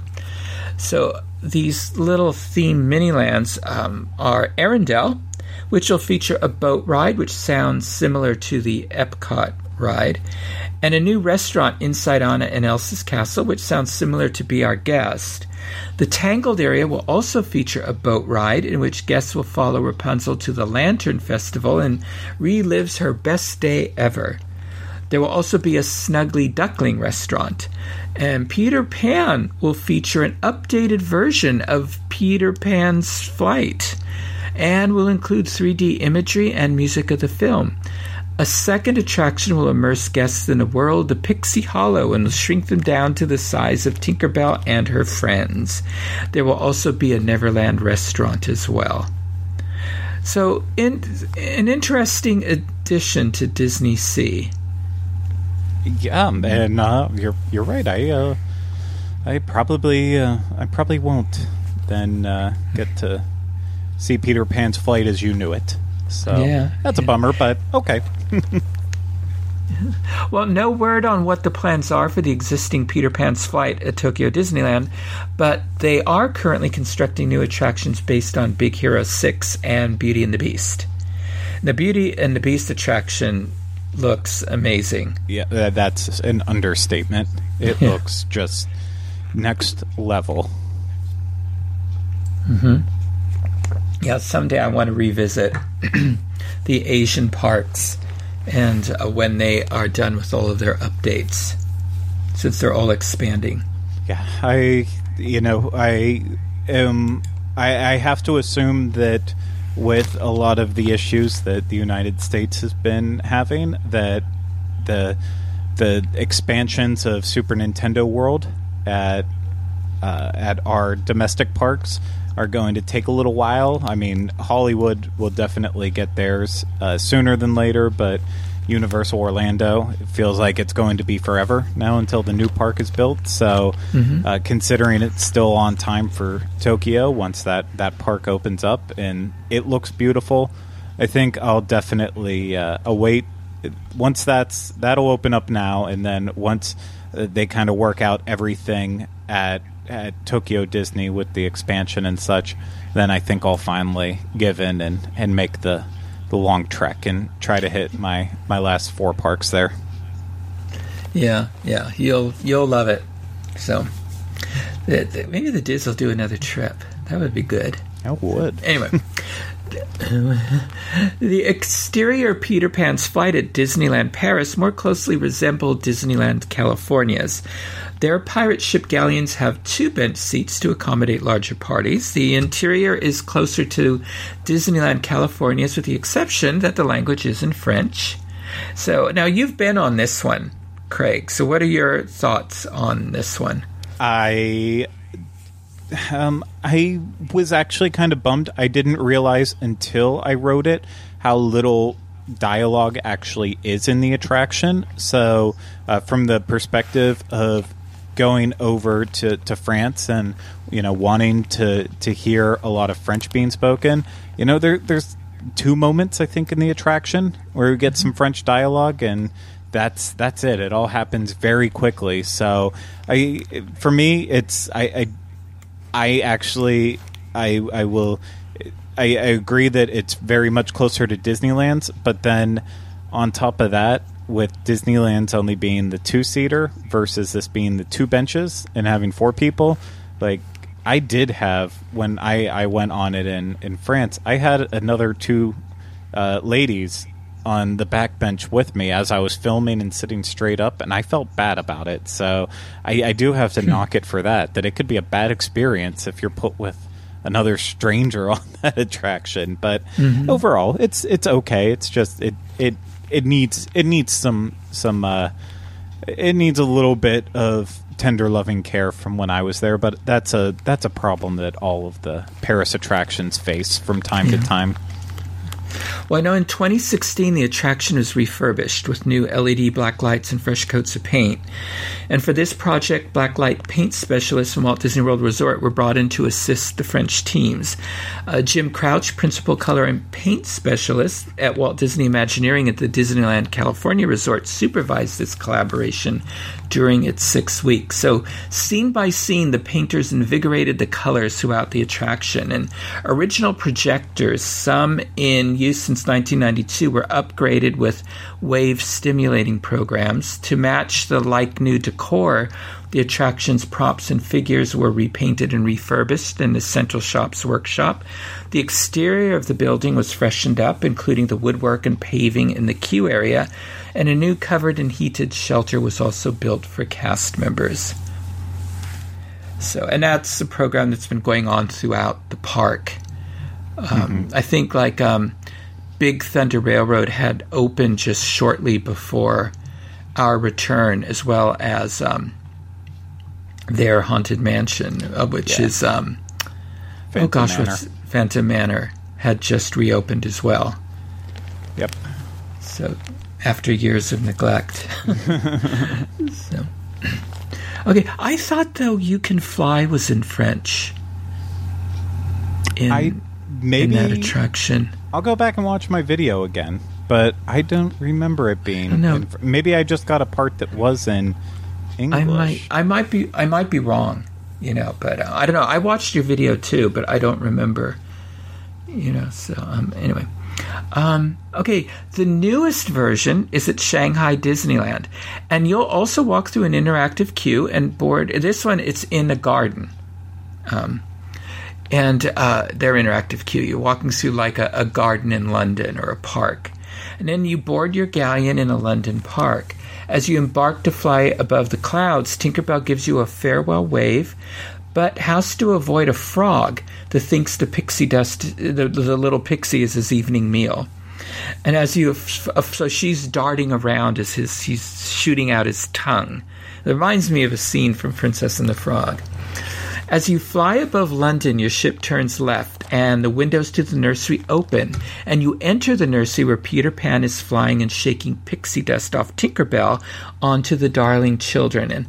So these little theme minilands um, are Arendelle, which will feature a boat ride, which sounds similar to the Epcot ride, and a new restaurant inside Anna and Elsa's castle, which sounds similar to Be Our Guest. The Tangled area will also feature a boat ride in which guests will follow Rapunzel to the Lantern Festival and relives her best day ever. There will also be a Snuggly Duckling restaurant. And Peter Pan will feature an updated version of Peter Pan's flight and will include 3D imagery and music of the film. A second attraction will immerse guests in a world of Pixie Hollow and will shrink them down to the size of Tinkerbell and her friends. There will also be a Neverland restaurant as well. So, in, an interesting addition to Disney Sea. Yeah, and uh, you're you're right. I uh, I probably uh, I probably won't then uh, get to see Peter Pan's flight as you knew it. So Yeah, that's a bummer, but okay. Well, no word on what the plans are for the existing Peter Pan's flight at Tokyo Disneyland, but they are currently constructing new attractions based on Big Hero 6 and Beauty and the Beast. The Beauty and the Beast attraction looks amazing. Yeah, that's an understatement. It looks just next level. Mm-hmm. Yeah, someday I want to revisit the Asian parks and uh, when they are done with all of their updates, since they're all expanding. Yeah, I, you know, I am. I, I have to assume that with a lot of the issues that the United States has been having, that the the expansions of Super Nintendo World at uh, at our domestic parks are going to take a little while. I mean, Hollywood will definitely get theirs uh, sooner than later, but Universal Orlando. It feels like it's going to be forever now until the new park is built. So, Mm-hmm. uh, considering it's still on time for Tokyo once that, that park opens up and it looks beautiful, I think I'll definitely uh, await once that's that'll open up now, and then once uh, they kind of work out everything at at Tokyo Disney with the expansion and such, then I think I'll finally give in and, and make the the long trek and try to hit my my last four parks there. Yeah, yeah, you'll you'll love it. So maybe the DIS will do another trip. That would be good. I would. Anyway, the exterior Peter Pan's flight at Disneyland Paris more closely resembled Disneyland California's. Their pirate ship galleons have two bench seats to accommodate larger parties. The interior is closer to Disneyland California's, with the exception that the language is in French. So now you've been on this one, Craig. So what are your thoughts on this one? I um, I was actually kind of bummed. I didn't realize until I wrote it how little dialogue actually is in the attraction. So, uh, from the perspective of going over to, to France and you know wanting to to hear a lot of French being spoken, you know there there's two moments I think in the attraction where we get some French dialogue and that's that's it. It all happens very quickly. So I for me it's I, I I actually, I I will, I, I agree that it's very much closer to Disneyland's, but then on top of that, with Disneyland's only being the two seater versus this being the two benches and having four people, like I did have when I I went on it in in France, I had another two uh, ladies on the back bench with me as I was filming and sitting straight up, and I felt bad about it. So I, I do have to knock it for that. That it could be a bad experience if you're put with another stranger on that attraction. But overall, it's it's okay. It's just it it it needs it needs some some uh, it needs a little bit of tender loving care from when I was there. But that's a that's a problem that all of the Paris attractions face from time to time. Well, I know in 2016 the attraction was refurbished with new LED black lights and fresh coats of paint. And for this project, black light paint specialists from Walt Disney World Resort were brought in to assist the French teams. Uh, Jim Crouch, principal color and paint specialist at Walt Disney Imagineering at the Disneyland California Resort, supervised this collaboration during its six weeks. So, scene by scene, the painters invigorated the colors throughout the attraction. And original projectors, some in use since 1992, were upgraded with wave stimulating programs to match the like new decor. The attraction's props and figures were repainted and refurbished in the Central Shop's workshop. The exterior of the building was freshened up, including the woodwork and paving in the queue area, and a new covered and heated shelter was also built for cast members. So, and that's a program that's been going on throughout the park. Um, I think like um, Big Thunder Railroad had opened just shortly before our return, as well as um, their haunted mansion, uh, which Yeah. is um, oh Phantom gosh, Manor. what's Phantom Manor had just reopened as well. Yep. So after years of neglect. so. Okay, I thought though "You Can Fly" was in French. In, I in that attraction. I'll go back and watch my video again, but I don't remember it being. know. in maybe I just got a part that was in English. I might, I might be, I might be wrong, you know, but uh, I don't know. I watched your video too, but I don't remember, you know. So um, anyway, um, okay. The newest version is at Shanghai Disneyland, and you'll also walk through an interactive queue and board. This one, it's in a garden. Um, and uh, their interactive queue. You're walking through like a, a garden in London or a park. And then you board your galleon in a London park. As you embark to fly above the clouds, Tinkerbell gives you a farewell wave, but has to avoid a frog that thinks the pixie dust, the, the little pixie, is his evening meal. And as you, so she's darting around as his, he's shooting out his tongue. It reminds me of a scene from Princess and the Frog. As you fly above London, your ship turns left, and the windows to the nursery open, and you enter the nursery where Peter Pan is flying and shaking pixie dust off Tinkerbell onto the darling children. And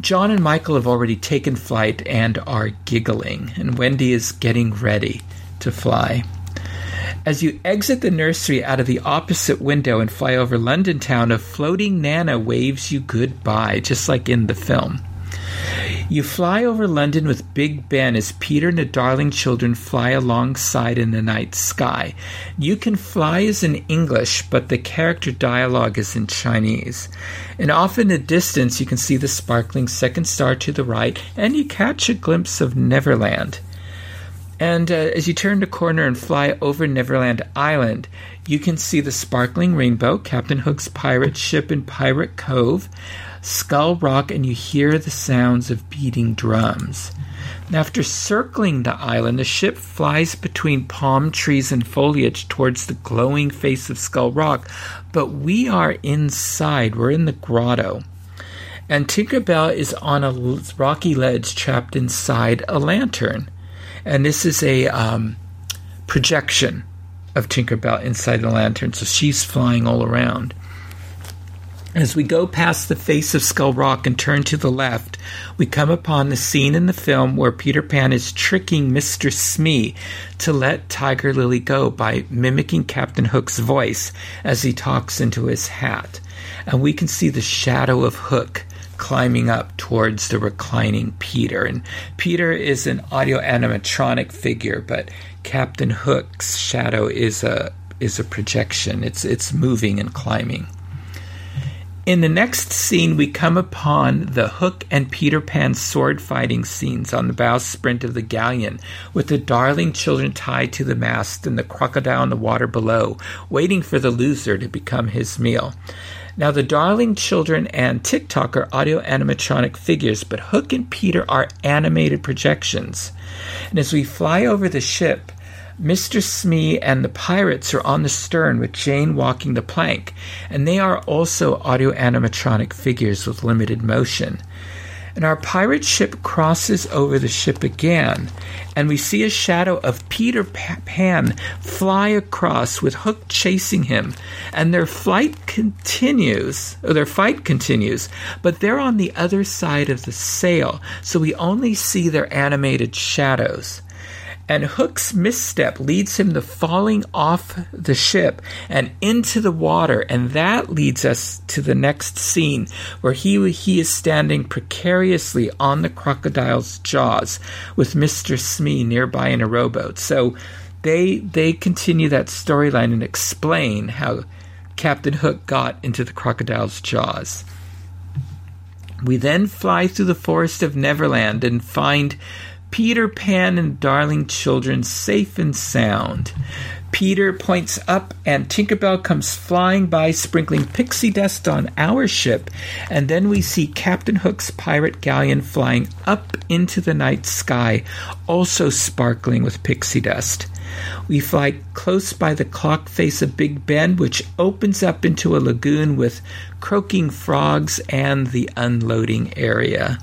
John and Michael have already taken flight and are giggling, and Wendy is getting ready to fly. As you exit the nursery out of the opposite window and fly over London town, a floating Nana waves you goodbye, just like in the film. You fly over London with Big Ben as Peter and the darling children fly alongside in the night sky. You can fly as in English, but the character dialogue is in Chinese. And off in the distance, you can see the sparkling second star to the right, and you catch a glimpse of Neverland. And uh, as you turn the corner and fly over Neverland Island, you can see the sparkling rainbow, Captain Hook's pirate ship in Pirate Cove, Skull Rock, and you hear the sounds of beating drums. After circling the island, the ship flies between palm trees and foliage towards the glowing face of Skull Rock, but we are inside, we're in the grotto. And Tinkerbell is on a rocky ledge trapped inside a lantern and this is a um, projection of Tinkerbell inside the lantern, so she's flying all around. As we go past the face of Skull Rock and turn to the left, we come upon the scene in the film where Peter Pan is tricking Mr. Smee to let Tiger Lily go by mimicking Captain Hook's voice as he talks into his hat. And we can see the shadow of Hook climbing up towards the reclining Peter. And Peter is an audio animatronic figure, but Captain Hook's shadow is a is a projection. It's it's moving and climbing. In the next scene, we come upon the Hook and Peter Pan sword fighting scenes on the bowsprit of the galleon, with the darling children tied to the mast and the crocodile in the water below, waiting for the loser to become his meal. Now, the Darling Children and Tick-Tock are audio animatronic figures, but Hook and Peter are animated projections. And as we fly over the ship, Mr. Smee and the pirates are on the stern with Jane walking the plank, and they are also audio animatronic figures with limited motion and our pirate ship crosses over the ship again, and we see a shadow of Peter Pan fly across with Hook chasing him, and their flight continues, or their fight continues, but they're on the other side of the sail, so we only see their animated shadows and Hook's misstep leads him to falling off the ship and into the water, and that leads us to the next scene where he he is standing precariously on the crocodile's jaws with Mr. Smee nearby in a rowboat. So they they continue that storyline and explain how Captain Hook got into the crocodile's jaws. We then fly through the forest of Neverland and find Peter Pan and darling children safe and sound. Peter points up, and Tinkerbell comes flying by, sprinkling pixie dust on our ship. And then we see Captain Hook's pirate galleon flying up into the night sky, also sparkling with pixie dust. We fly close by the clock face of Big Ben, which opens up into a lagoon with croaking frogs and the unloading area.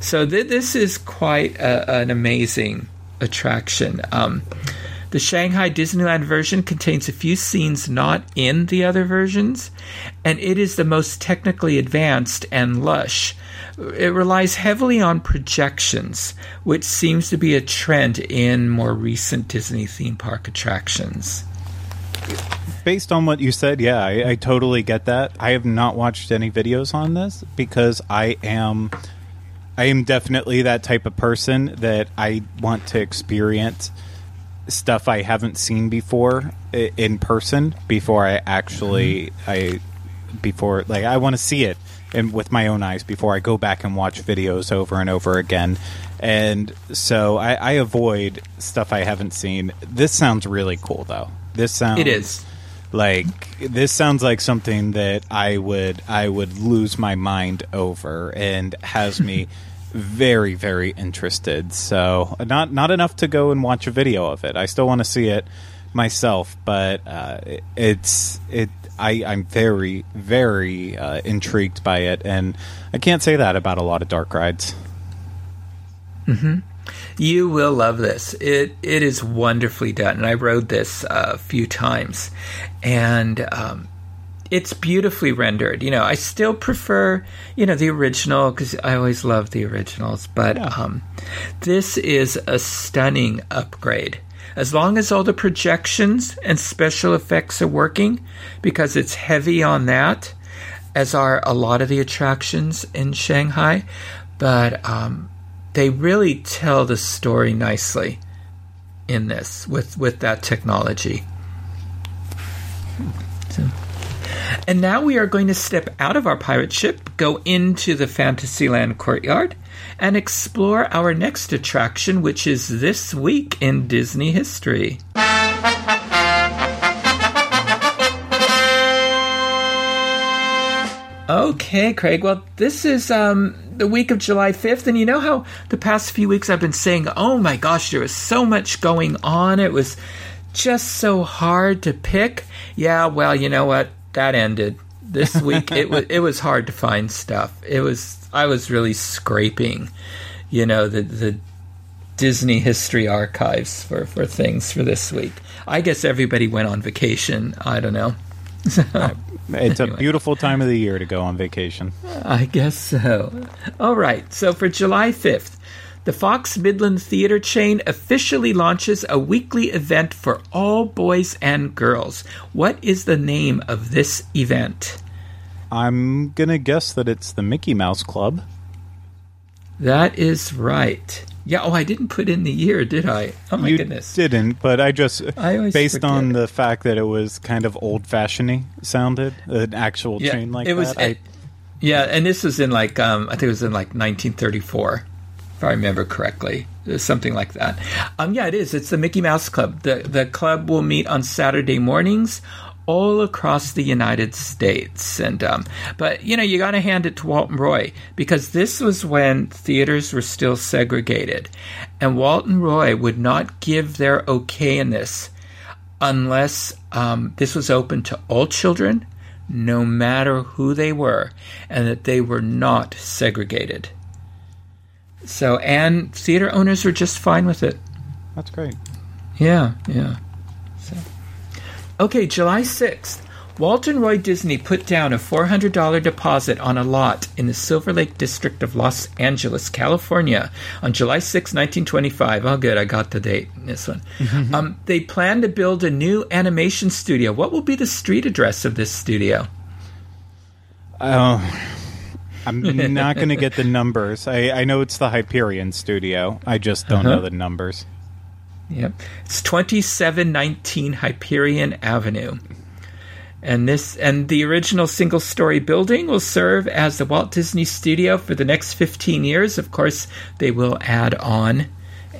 So th- this is quite a, an amazing attraction. Um, the Shanghai Disneyland version contains a few scenes not in the other versions, and it is the most technically advanced and lush. It relies heavily on projections, which seems to be a trend in more recent Disney theme park attractions. Based on what you said, yeah, I, I totally get that. I have not watched any videos on this because I am I am definitely that type of person that I want to experience stuff I haven't seen before in person before I actually mm-hmm. I before like I want to see it and with my own eyes before I go back and watch videos over and over again. And so I, I avoid stuff I haven't seen. This sounds really cool though. This sounds It is like this sounds like something that I would I would lose my mind over and has me very very interested. So not not enough to go and watch a video of it. I still want to see it myself, but uh, it's it. I, I'm very very uh, intrigued by it, and I can't say that about a lot of dark rides. You will love this. It it is wonderfully done, and I rode this uh, a few times, and um, it's beautifully rendered. You know, I still prefer you know the original because I always love the originals, but Yeah. um, this is a stunning upgrade. As long as all the projections and special effects are working, because it's heavy on that, as are a lot of the attractions in Shanghai. But um, they really tell the story nicely in this with with that technology. So- and now we are going to step out of our pirate ship, go into the Fantasyland courtyard, and explore our next attraction, which is this week in Disney history. Okay, Craig. Well, this is um, the week of July 5th, and you know how the past few weeks I've been saying, oh my gosh, there was so much going on. It was just so hard to pick. Yeah, well, you know what? That ended. This week it was it was hard to find stuff. It was I was really scraping, you know, the the Disney history archives for, for things for this week. I guess everybody went on vacation. I don't know. It's Anyway. a beautiful time of the year to go on vacation. I guess so. All right. So for July 5th, the Fox Midland Theater chain officially launches a weekly event for all boys and girls. What is the name of this event? I'm gonna guess that it's the Mickey Mouse Club. That is right. Yeah, oh, I didn't put in the year, did I? Oh my you goodness. didn't, but I just I based on the fact that it was kind of old fashioned sounded an actual Yeah, chain like it was that. I, Yeah, and this was in like um I think it was in like 1934 if I remember correctly. Something like that. Um yeah, it is. It's the Mickey Mouse Club. The the club will meet on Saturday mornings all across the United States. And um but you know, you got to hand it to Walt and Roy because this was when theaters were still segregated. And Walt and Roy would not give their okay in this unless um, this was open to all children, no matter who they were, and that they were not segregated. So, and theater owners were just fine with it. that's great. Yeah, yeah. So, okay, July 6th. Walt and Roy Disney put down a $400 deposit on a lot in the Silver Lake district of Los Angeles, California on July 6, 1925. Oh, good, I got the date in this one. Um, they plan to build a new animation studio. What will be the street address of this studio? Oh, I'm not going to get the numbers. I, I know it's the Hyperion studio. I just don't Uh-huh. know the numbers. Yep. It's 2719 Hyperion Avenue. And this and the original single story building will serve as the Walt Disney Studio for the next 15 years. Of course, they will add on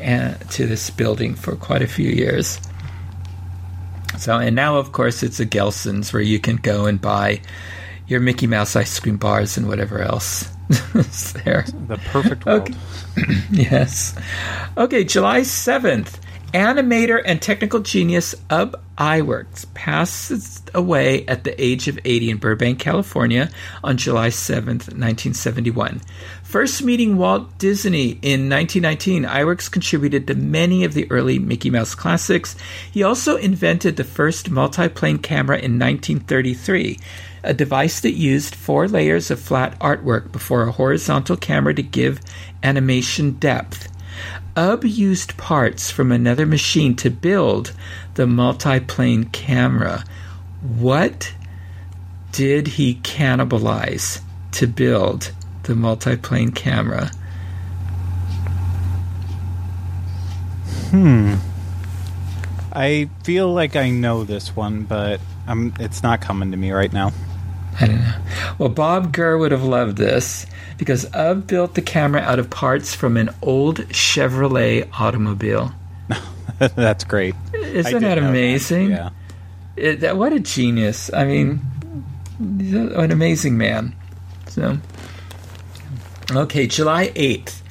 uh, to this building for quite a few years. So, and now, of course, it's a Gelson's where you can go and buy your Mickey Mouse ice cream bars and whatever else is there. The perfect world. Okay. yes. Okay, July 7th. Animator and technical genius Ub Iwerks passes away at the age of 80 in Burbank, California on July 7th, 1971. First meeting Walt Disney in 1919, Iwerks contributed to many of the early Mickey Mouse classics. He also invented the first multiplane camera in 1933, a device that used four layers of flat artwork before a horizontal camera to give animation depth. Ub used parts from another machine to build the multiplane camera. What did he cannibalize to build the multiplane camera? Hmm. I feel like I know this one, but I'm, it's not coming to me right now. I don't know. Well, Bob Gurr would have loved this because Ub built the camera out of parts from an old Chevrolet automobile. That's great. Isn't that amazing? Yeah. It, that, what a genius! I mean, an amazing man. So, okay, July eighth,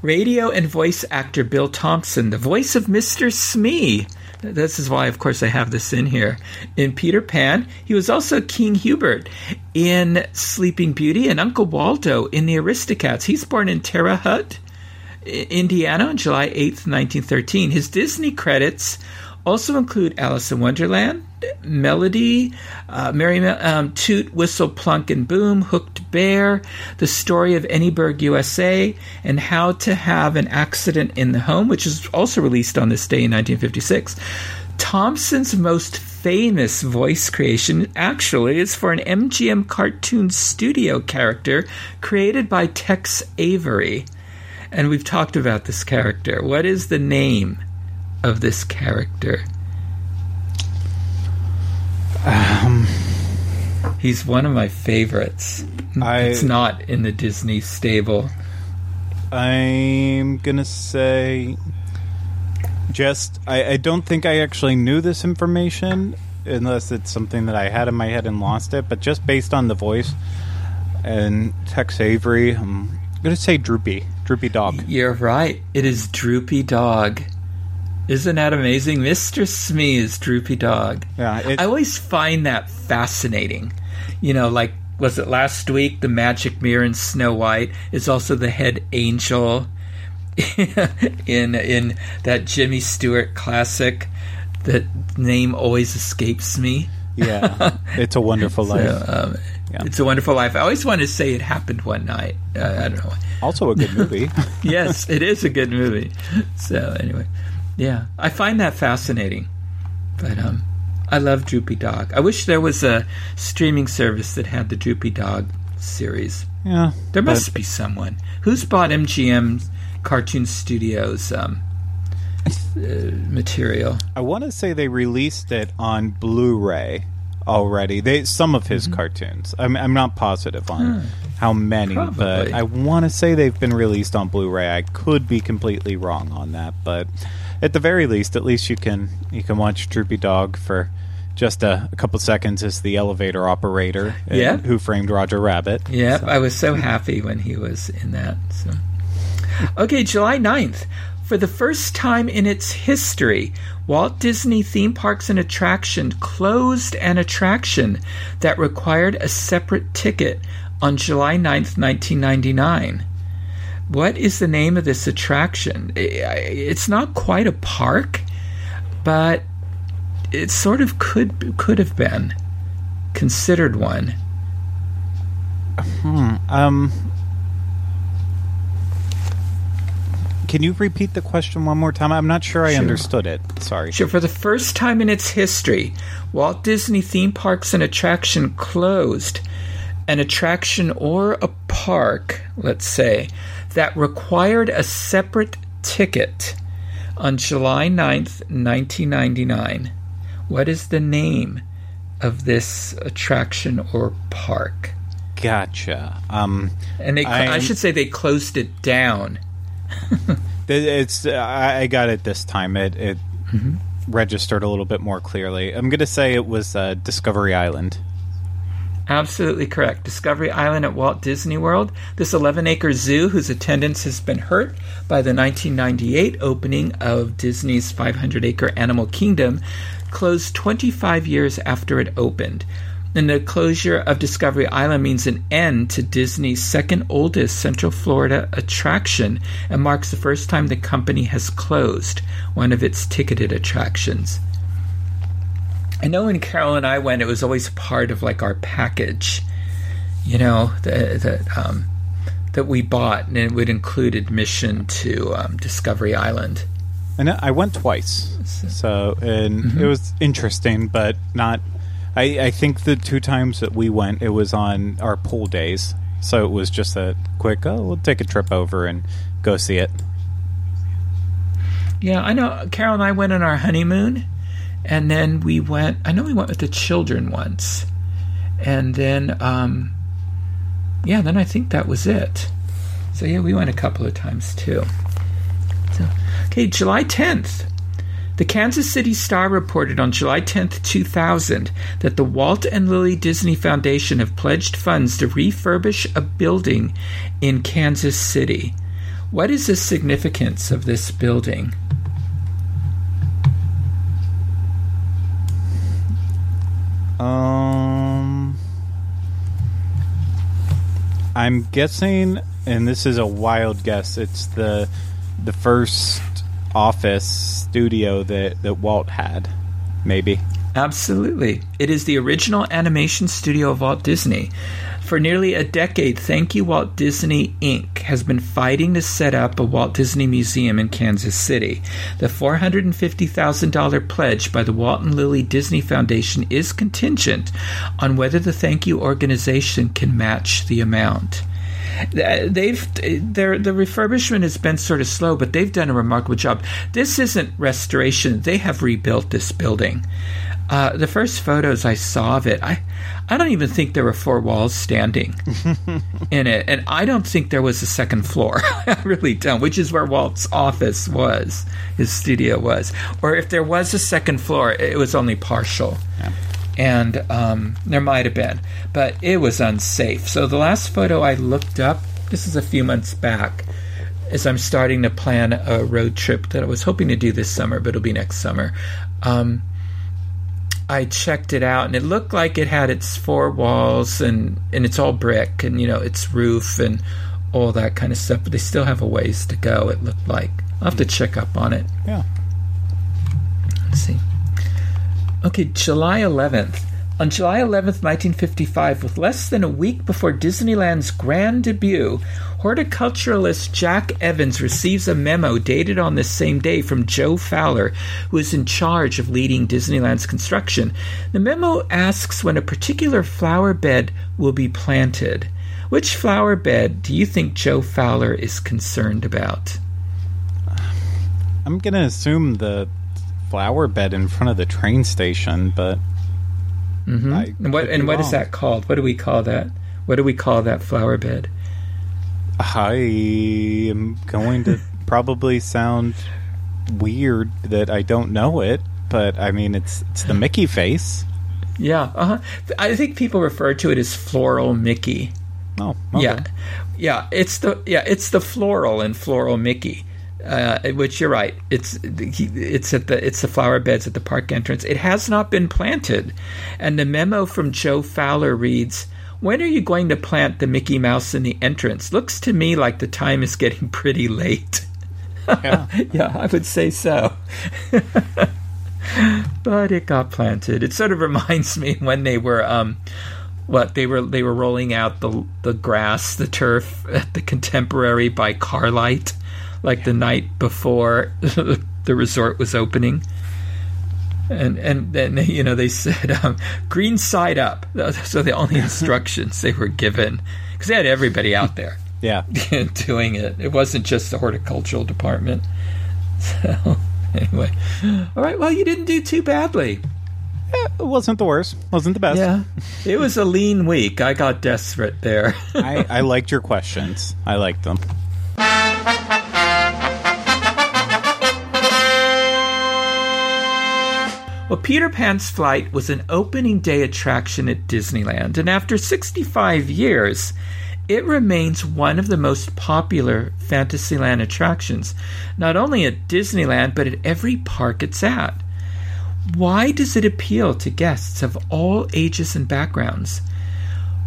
radio and voice actor Bill Thompson, the voice of Mister Smee. This is why, of course, I have this in here. In Peter Pan, he was also King Hubert in Sleeping Beauty and Uncle Waldo in the Aristocats. He's born in Terre Haute Indiana on July 8th, 1913. His Disney credits also include Alice in Wonderland, Melody, uh, Merry um, Toot, Whistle, Plunk, and Boom, Hooked Bear, The Story of Anyburg, USA, and How to Have an Accident in the Home, which is also released on this day in 1956. Thompson's most famous voice creation actually is for an MGM cartoon studio character created by Tex Avery. And we've talked about this character. What is the name of this character? Um, He's one of my favorites. I- it's not in the Disney stable. I'm gonna say just I, I don't think I actually knew this information unless it's something that I had in my head and lost it. But just based on the voice and Tex Avery, I'm gonna say Droopy, Droopy Dog. You're right. It is Droopy Dog. Isn't that amazing? Mr. Smee is Droopy Dog. Yeah, it, I always find that fascinating. You know, like was it last week? The magic mirror in Snow White is also the head angel in in that Jimmy Stewart classic. That name always escapes me. yeah, it's a wonderful life. So, um, Yeah. It's a wonderful life. I always want to say it happened one night. Uh, I don't know. Also a good movie. yes, it is a good movie. So anyway, yeah, I find that fascinating. But um, I love Droopy Dog. I wish there was a streaming service that had the Droopy Dog series. yeah, There must be someone who's bought MGM Cartoon Studios um, uh, material. I want to say they released it on Blu-ray already. They some of his cartoons. I'm, I'm not positive on how many, but I want to say they've been released on Blu-ray. I could be completely wrong on that, but at the very least, at least you can you can watch Droopy Dog for just a, a couple seconds as the elevator operator. Yeah. Who Framed Roger Rabbit? Yeah, So- I was so happy when he was in that. So. Okay, July 9th. For the first time in its history, Walt Disney Theme Parks and Attraction closed an attraction that required a separate ticket on July 9th, 1999. What is the name of this attraction? It's not quite a park, but it sort of could could have been considered one. Hmm. Um, can you repeat the question one more time? I'm not sure I Sure. understood it. Sorry. Sure, for the first time in its history, Walt Disney theme parks and attraction closed an attraction or a park, let's say, that required a separate ticket on July 9th, 1999. What is the name of this attraction or park? Gotcha. Um, And they, I should say they closed it down. it's I got it this time. It it Mm-hmm. registered a little bit more clearly. I'm gonna say it was uh, Discovery Island. Absolutely correct. Discovery Island at Walt Disney World. This 11 acre zoo, whose attendance has been hurt by the 1998 opening of Disney's 500 acre Animal Kingdom, closed 25 years after it opened. And the closure of Discovery Island means an end to Disney's second oldest Central Florida attraction and marks the first time the company has closed one of its ticketed attractions. I know when Carol and I went, it was always part of like our package, you know, that that, um, that we bought, and it would include admission to um, Discovery Island. And I went twice, so and Mm-hmm. it was interesting, but not. I, I think the two times that we went, it was on our pool days, so it was just a quick. Oh, we'll take a trip over and go see it. Yeah, I know. Carol and I went on our honeymoon, and then we went. I know we went with the children once, and then, um, yeah, then I think that was it. So yeah, we went a couple of times too. So, okay, July tenth. The Kansas City Star reported on July 10th, 2000, that the Walt and Lilly Disney Foundation have pledged funds to refurbish a building in Kansas City. What is the significance of this building? Um, I'm guessing, and this is a wild guess. It's the the first office studio that that Walt had, maybe. Absolutely. It is the original animation studio of Walt Disney. For nearly a decade, Thank You Walt Disney Inc. has been fighting to set up a Walt Disney Museum in Kansas City. The $450,000 pledge by the Walt and Lilly Disney Foundation is contingent on whether the Thank You organization can match the amount they've their the refurbishment has been sort of slow, but they've done a remarkable job. This isn't restoration; they have rebuilt this building. Uh, the first photos I saw of it, I, I don't even think there were four walls standing in it, and I don't think there was a second floor. I really don't, which is where Walt's office was, his studio was, or if there was a second floor, it was only partial. Yeah. And um, there might have been, but it was unsafe. So the last photo I looked up, this is a few months back, as I'm starting to plan a road trip that I was hoping to do this summer, but it'll be next summer. Um, I checked it out, and it looked like it had its four walls and and it's all brick, and you know its roof and all that kind of stuff. But they still have a ways to go. It looked like I'll have to check up on it. Yeah. Let's see. Okay, July 11th. On July 11th, 1955, with less than a week before Disneyland's grand debut, horticulturalist Jack Evans receives a memo dated on this same day from Joe Fowler, who is in charge of leading Disneyland's construction. The memo asks when a particular flower bed will be planted. Which flower bed do you think Joe Fowler is concerned about? I'm going to assume the flower bed in front of the train station, but Mm-hmm. and what and what is that called? What do we call that? What do we call that flower bed? I am going to probably sound weird that I don't know it, but I mean it's it's the Mickey face. Yeah, uh-huh. I think people refer to it as floral Mickey. Oh, okay. yeah, yeah. It's the yeah, it's the floral and floral Mickey. Uh, which you're right. It's it's at the it's the flower beds at the park entrance. It has not been planted, and the memo from Joe Fowler reads. When are you going to plant the Mickey Mouse in the entrance? Looks to me like the time is getting pretty late. Yeah, yeah I would say so. but it got planted. It sort of reminds me when they were um, what they were they were rolling out the the grass, the turf at the Contemporary by Carlite like the night before the resort was opening. And and then you know they said um, green side up. So the only instructions they were given because they had everybody out there, yeah, doing it. It wasn't just the horticultural department. So anyway, all right. Well, you didn't do too badly. Yeah, it wasn't the worst. Wasn't the best. Yeah, it was a lean week. I got desperate there. I, I liked your questions. I liked them. Well, Peter Pan's flight was an opening day attraction at Disneyland, and after 65 years, it remains one of the most popular Fantasyland attractions, not only at Disneyland, but at every park it's at. Why does it appeal to guests of all ages and backgrounds?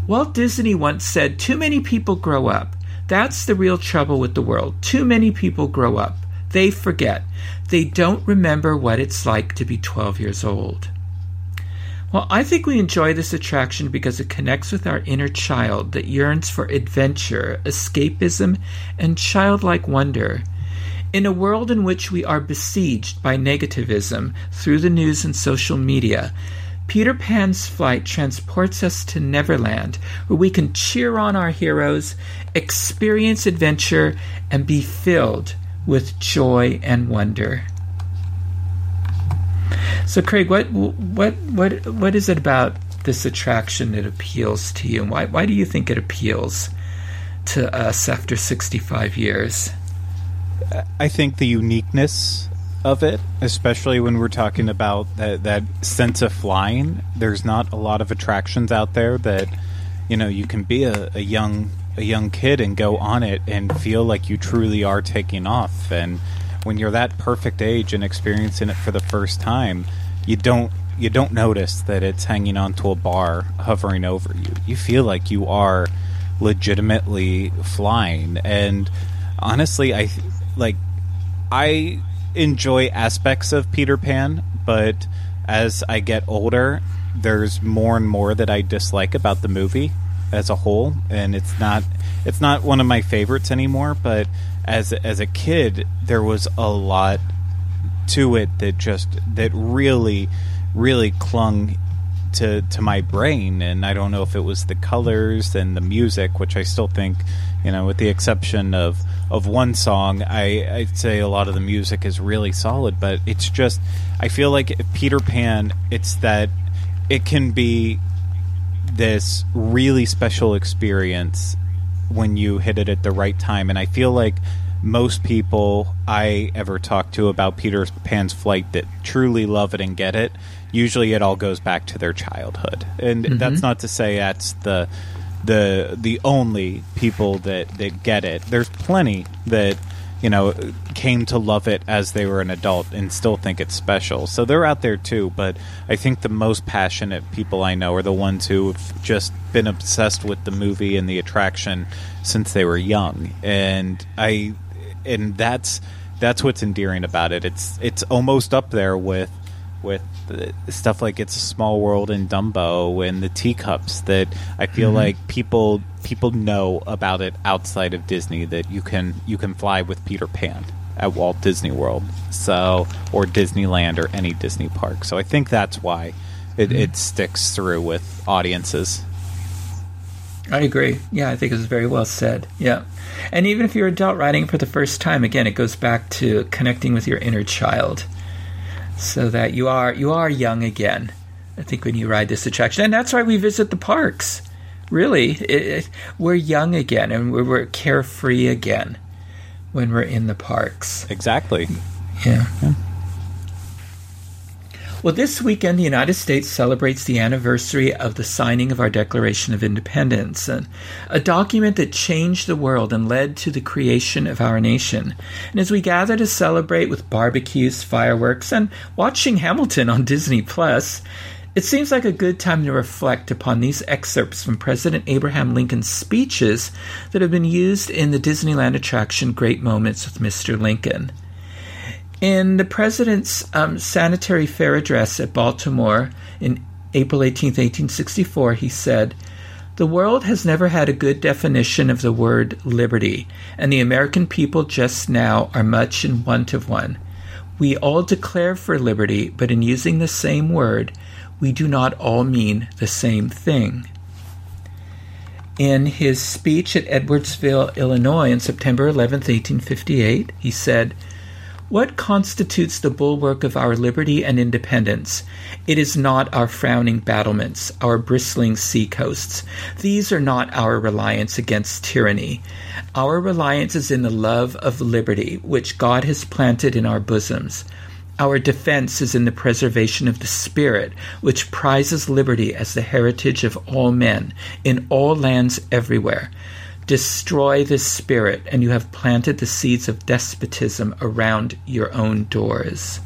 Walt Disney once said, Too many people grow up. That's the real trouble with the world. Too many people grow up. They forget. They don't remember what it's like to be 12 years old. Well, I think we enjoy this attraction because it connects with our inner child that yearns for adventure, escapism, and childlike wonder. In a world in which we are besieged by negativism through the news and social media, Peter Pan's flight transports us to Neverland, where we can cheer on our heroes, experience adventure, and be filled with joy and wonder. So, Craig, what what what what is it about this attraction that appeals to you, and why why do you think it appeals to us after sixty five years? I think the uniqueness of it, especially when we're talking about that that sense of flying. There's not a lot of attractions out there that you know you can be a, a young a young kid and go on it and feel like you truly are taking off. And when you're that perfect age and experiencing it for the first time, you don't you don't notice that it's hanging onto a bar hovering over you. You feel like you are legitimately flying. And honestly, I like I enjoy aspects of Peter Pan, but as I get older, there's more and more that I dislike about the movie as a whole, and it's not it's not one of my favorites anymore. But as as a kid, there was a lot to it that just that really really clung to to my brain and I don't know if it was the colors and the music which I still think you know with the exception of of one song I I'd say a lot of the music is really solid but it's just I feel like Peter Pan it's that it can be this really special experience when you hit it at the right time and I feel like most people I ever talk to about Peter Pan's flight that truly love it and get it, usually it all goes back to their childhood. And mm-hmm. that's not to say that's the the the only people that that get it. There's plenty that you know came to love it as they were an adult and still think it's special. So they're out there too, but I think the most passionate people I know are the ones who've just been obsessed with the movie and the attraction since they were young. And I and that's that's what's endearing about it. It's it's almost up there with with stuff like It's a Small World and Dumbo and the teacups that I feel mm-hmm. like people people know about it outside of Disney that you can you can fly with Peter Pan at Walt Disney World so or Disneyland or any Disney park. So I think that's why it, mm-hmm. it sticks through with audiences. I agree. Yeah, I think it's very well said. Yeah. And even if you're adult writing for the first time, again, it goes back to connecting with your inner child, so that you are you are young again. I think when you ride this attraction, and that's why we visit the parks. Really, it, it, we're young again, and we're, we're, carefree again when we're in the parks. Exactly. yeah. yeah. Well, this weekend, the United States celebrates the anniversary of the signing of our Declaration of Independence, a document that changed the world and led to the creation of our nation. And as we gather to celebrate with barbecues, fireworks, and watching Hamilton on Disney Plus, it seems like a good time to reflect upon these excerpts from President Abraham Lincoln's speeches that have been used in the Disneyland attraction Great Moments with Mr. Lincoln. In the president's um, sanitary fair address at Baltimore in April 18, 1864, he said, The world has never had a good definition of the word liberty, and the American people just now are much in want of one. We all declare for liberty, but in using the same word, we do not all mean the same thing. In his speech at Edwardsville, Illinois, on September 11, 1858, he said, what constitutes the bulwark of our liberty and independence? It is not our frowning battlements, our bristling seacoasts. These are not our reliance against tyranny. Our reliance is in the love of liberty, which God has planted in our bosoms. Our defense is in the preservation of the Spirit, which prizes liberty as the heritage of all men, in all lands everywhere. Destroy this spirit, and you have planted the seeds of despotism around your own doors.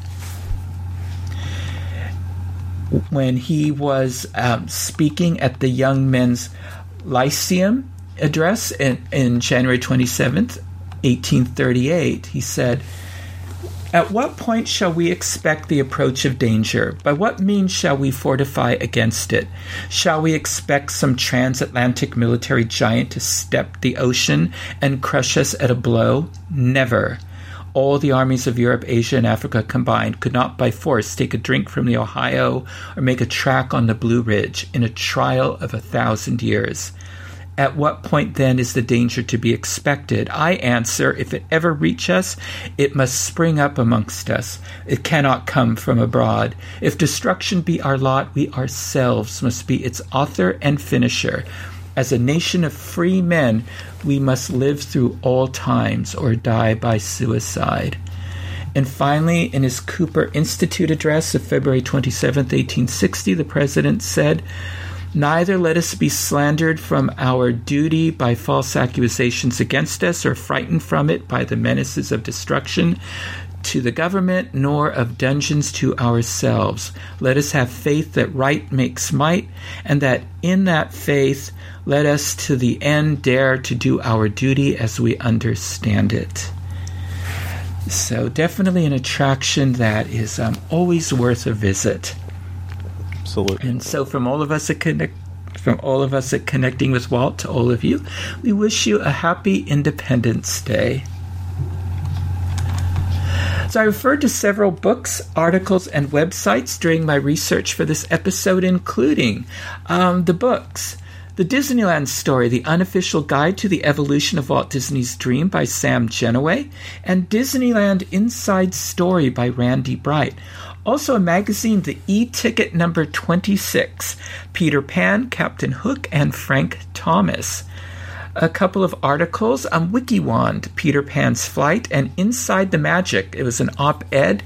When he was um, speaking at the Young Men's Lyceum address in, in January 27th, 1838, he said, at what point shall we expect the approach of danger? By what means shall we fortify against it? Shall we expect some transatlantic military giant to step the ocean and crush us at a blow? Never. All the armies of Europe, Asia, and Africa combined could not by force take a drink from the Ohio or make a track on the Blue Ridge in a trial of a thousand years. At what point then is the danger to be expected? I answer, if it ever reach us, it must spring up amongst us. It cannot come from abroad. If destruction be our lot, we ourselves must be its author and finisher. As a nation of free men, we must live through all times or die by suicide. And finally, in his Cooper Institute address of February 27, 1860, the president said, Neither let us be slandered from our duty by false accusations against us, or frightened from it by the menaces of destruction to the government, nor of dungeons to ourselves. Let us have faith that right makes might, and that in that faith let us to the end dare to do our duty as we understand it. So definitely an attraction that is um, always worth a visit. Absolutely. And so, from all of us at Connect, from all of us at Connecting with Walt to all of you, we wish you a happy Independence Day. So, I referred to several books, articles, and websites during my research for this episode, including um, the books The Disneyland Story, The Unofficial Guide to the Evolution of Walt Disney's Dream by Sam Gennawey, and Disneyland Inside Story by Randy Bright. Also, a magazine, the E Ticket number 26, Peter Pan, Captain Hook, and Frank Thomas a couple of articles on WikiWand, Peter Pan's Flight, and Inside the Magic. It was an op ed.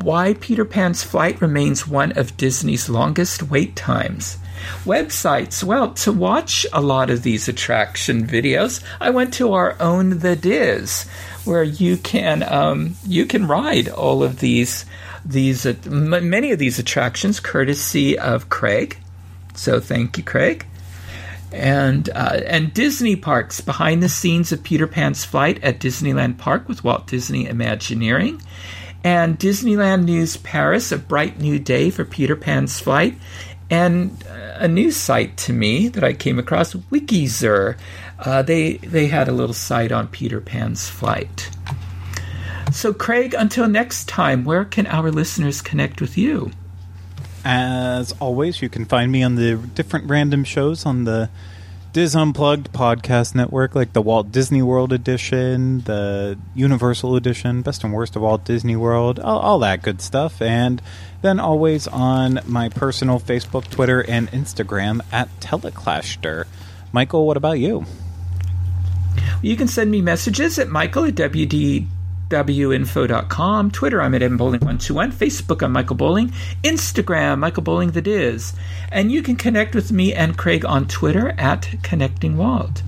Why Peter Pan's Flight remains one of Disney's longest wait times. Websites. Well, to watch a lot of these attraction videos, I went to our own The DIS, where you can um, you can ride all of these these uh, m- many of these attractions courtesy of Craig. So thank you, Craig and uh, and Disney parks behind the scenes of Peter Pan's flight at Disneyland Park with Walt Disney Imagineering, and Disneyland News Paris, a bright new day for Peter Pan's flight, and a new site to me that I came across, Wikizer. Uh, they they had a little site on Peter Pan's flight. So, Craig, until next time, where can our listeners connect with you? As always, you can find me on the different random shows on the DIS Unplugged podcast network, like the Walt Disney World edition, the Universal edition, best and worst of Walt Disney World, all, all that good stuff. And then always on my personal Facebook, Twitter, and Instagram at Teleclaster. Michael, what about you? You can send me messages at michael at WD www.info.com. Twitter, I'm at mbowling121. Facebook, I'm Michael Bowling. Instagram, Michael Bowling the. And you can connect with me and Craig on Twitter at Connecting Walt.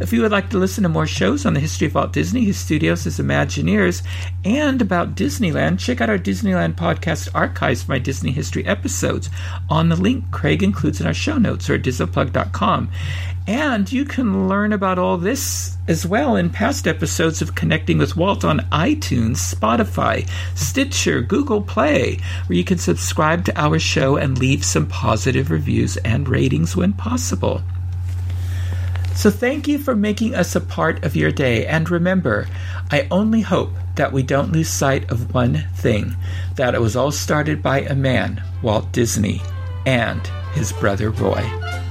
If you would like to listen to more shows on the history of Walt Disney, his studios, his Imagineers, and about Disneyland, check out our Disneyland podcast archives for my Disney history episodes on the link Craig includes in our show notes or at disunplug.com. And you can learn about all this as well in past episodes of Connecting with Walt on iTunes, Spotify, Stitcher, Google Play, where you can subscribe to our show and leave some positive reviews and ratings when possible. So thank you for making us a part of your day. And remember, I only hope that we don't lose sight of one thing that it was all started by a man, Walt Disney, and his brother Roy.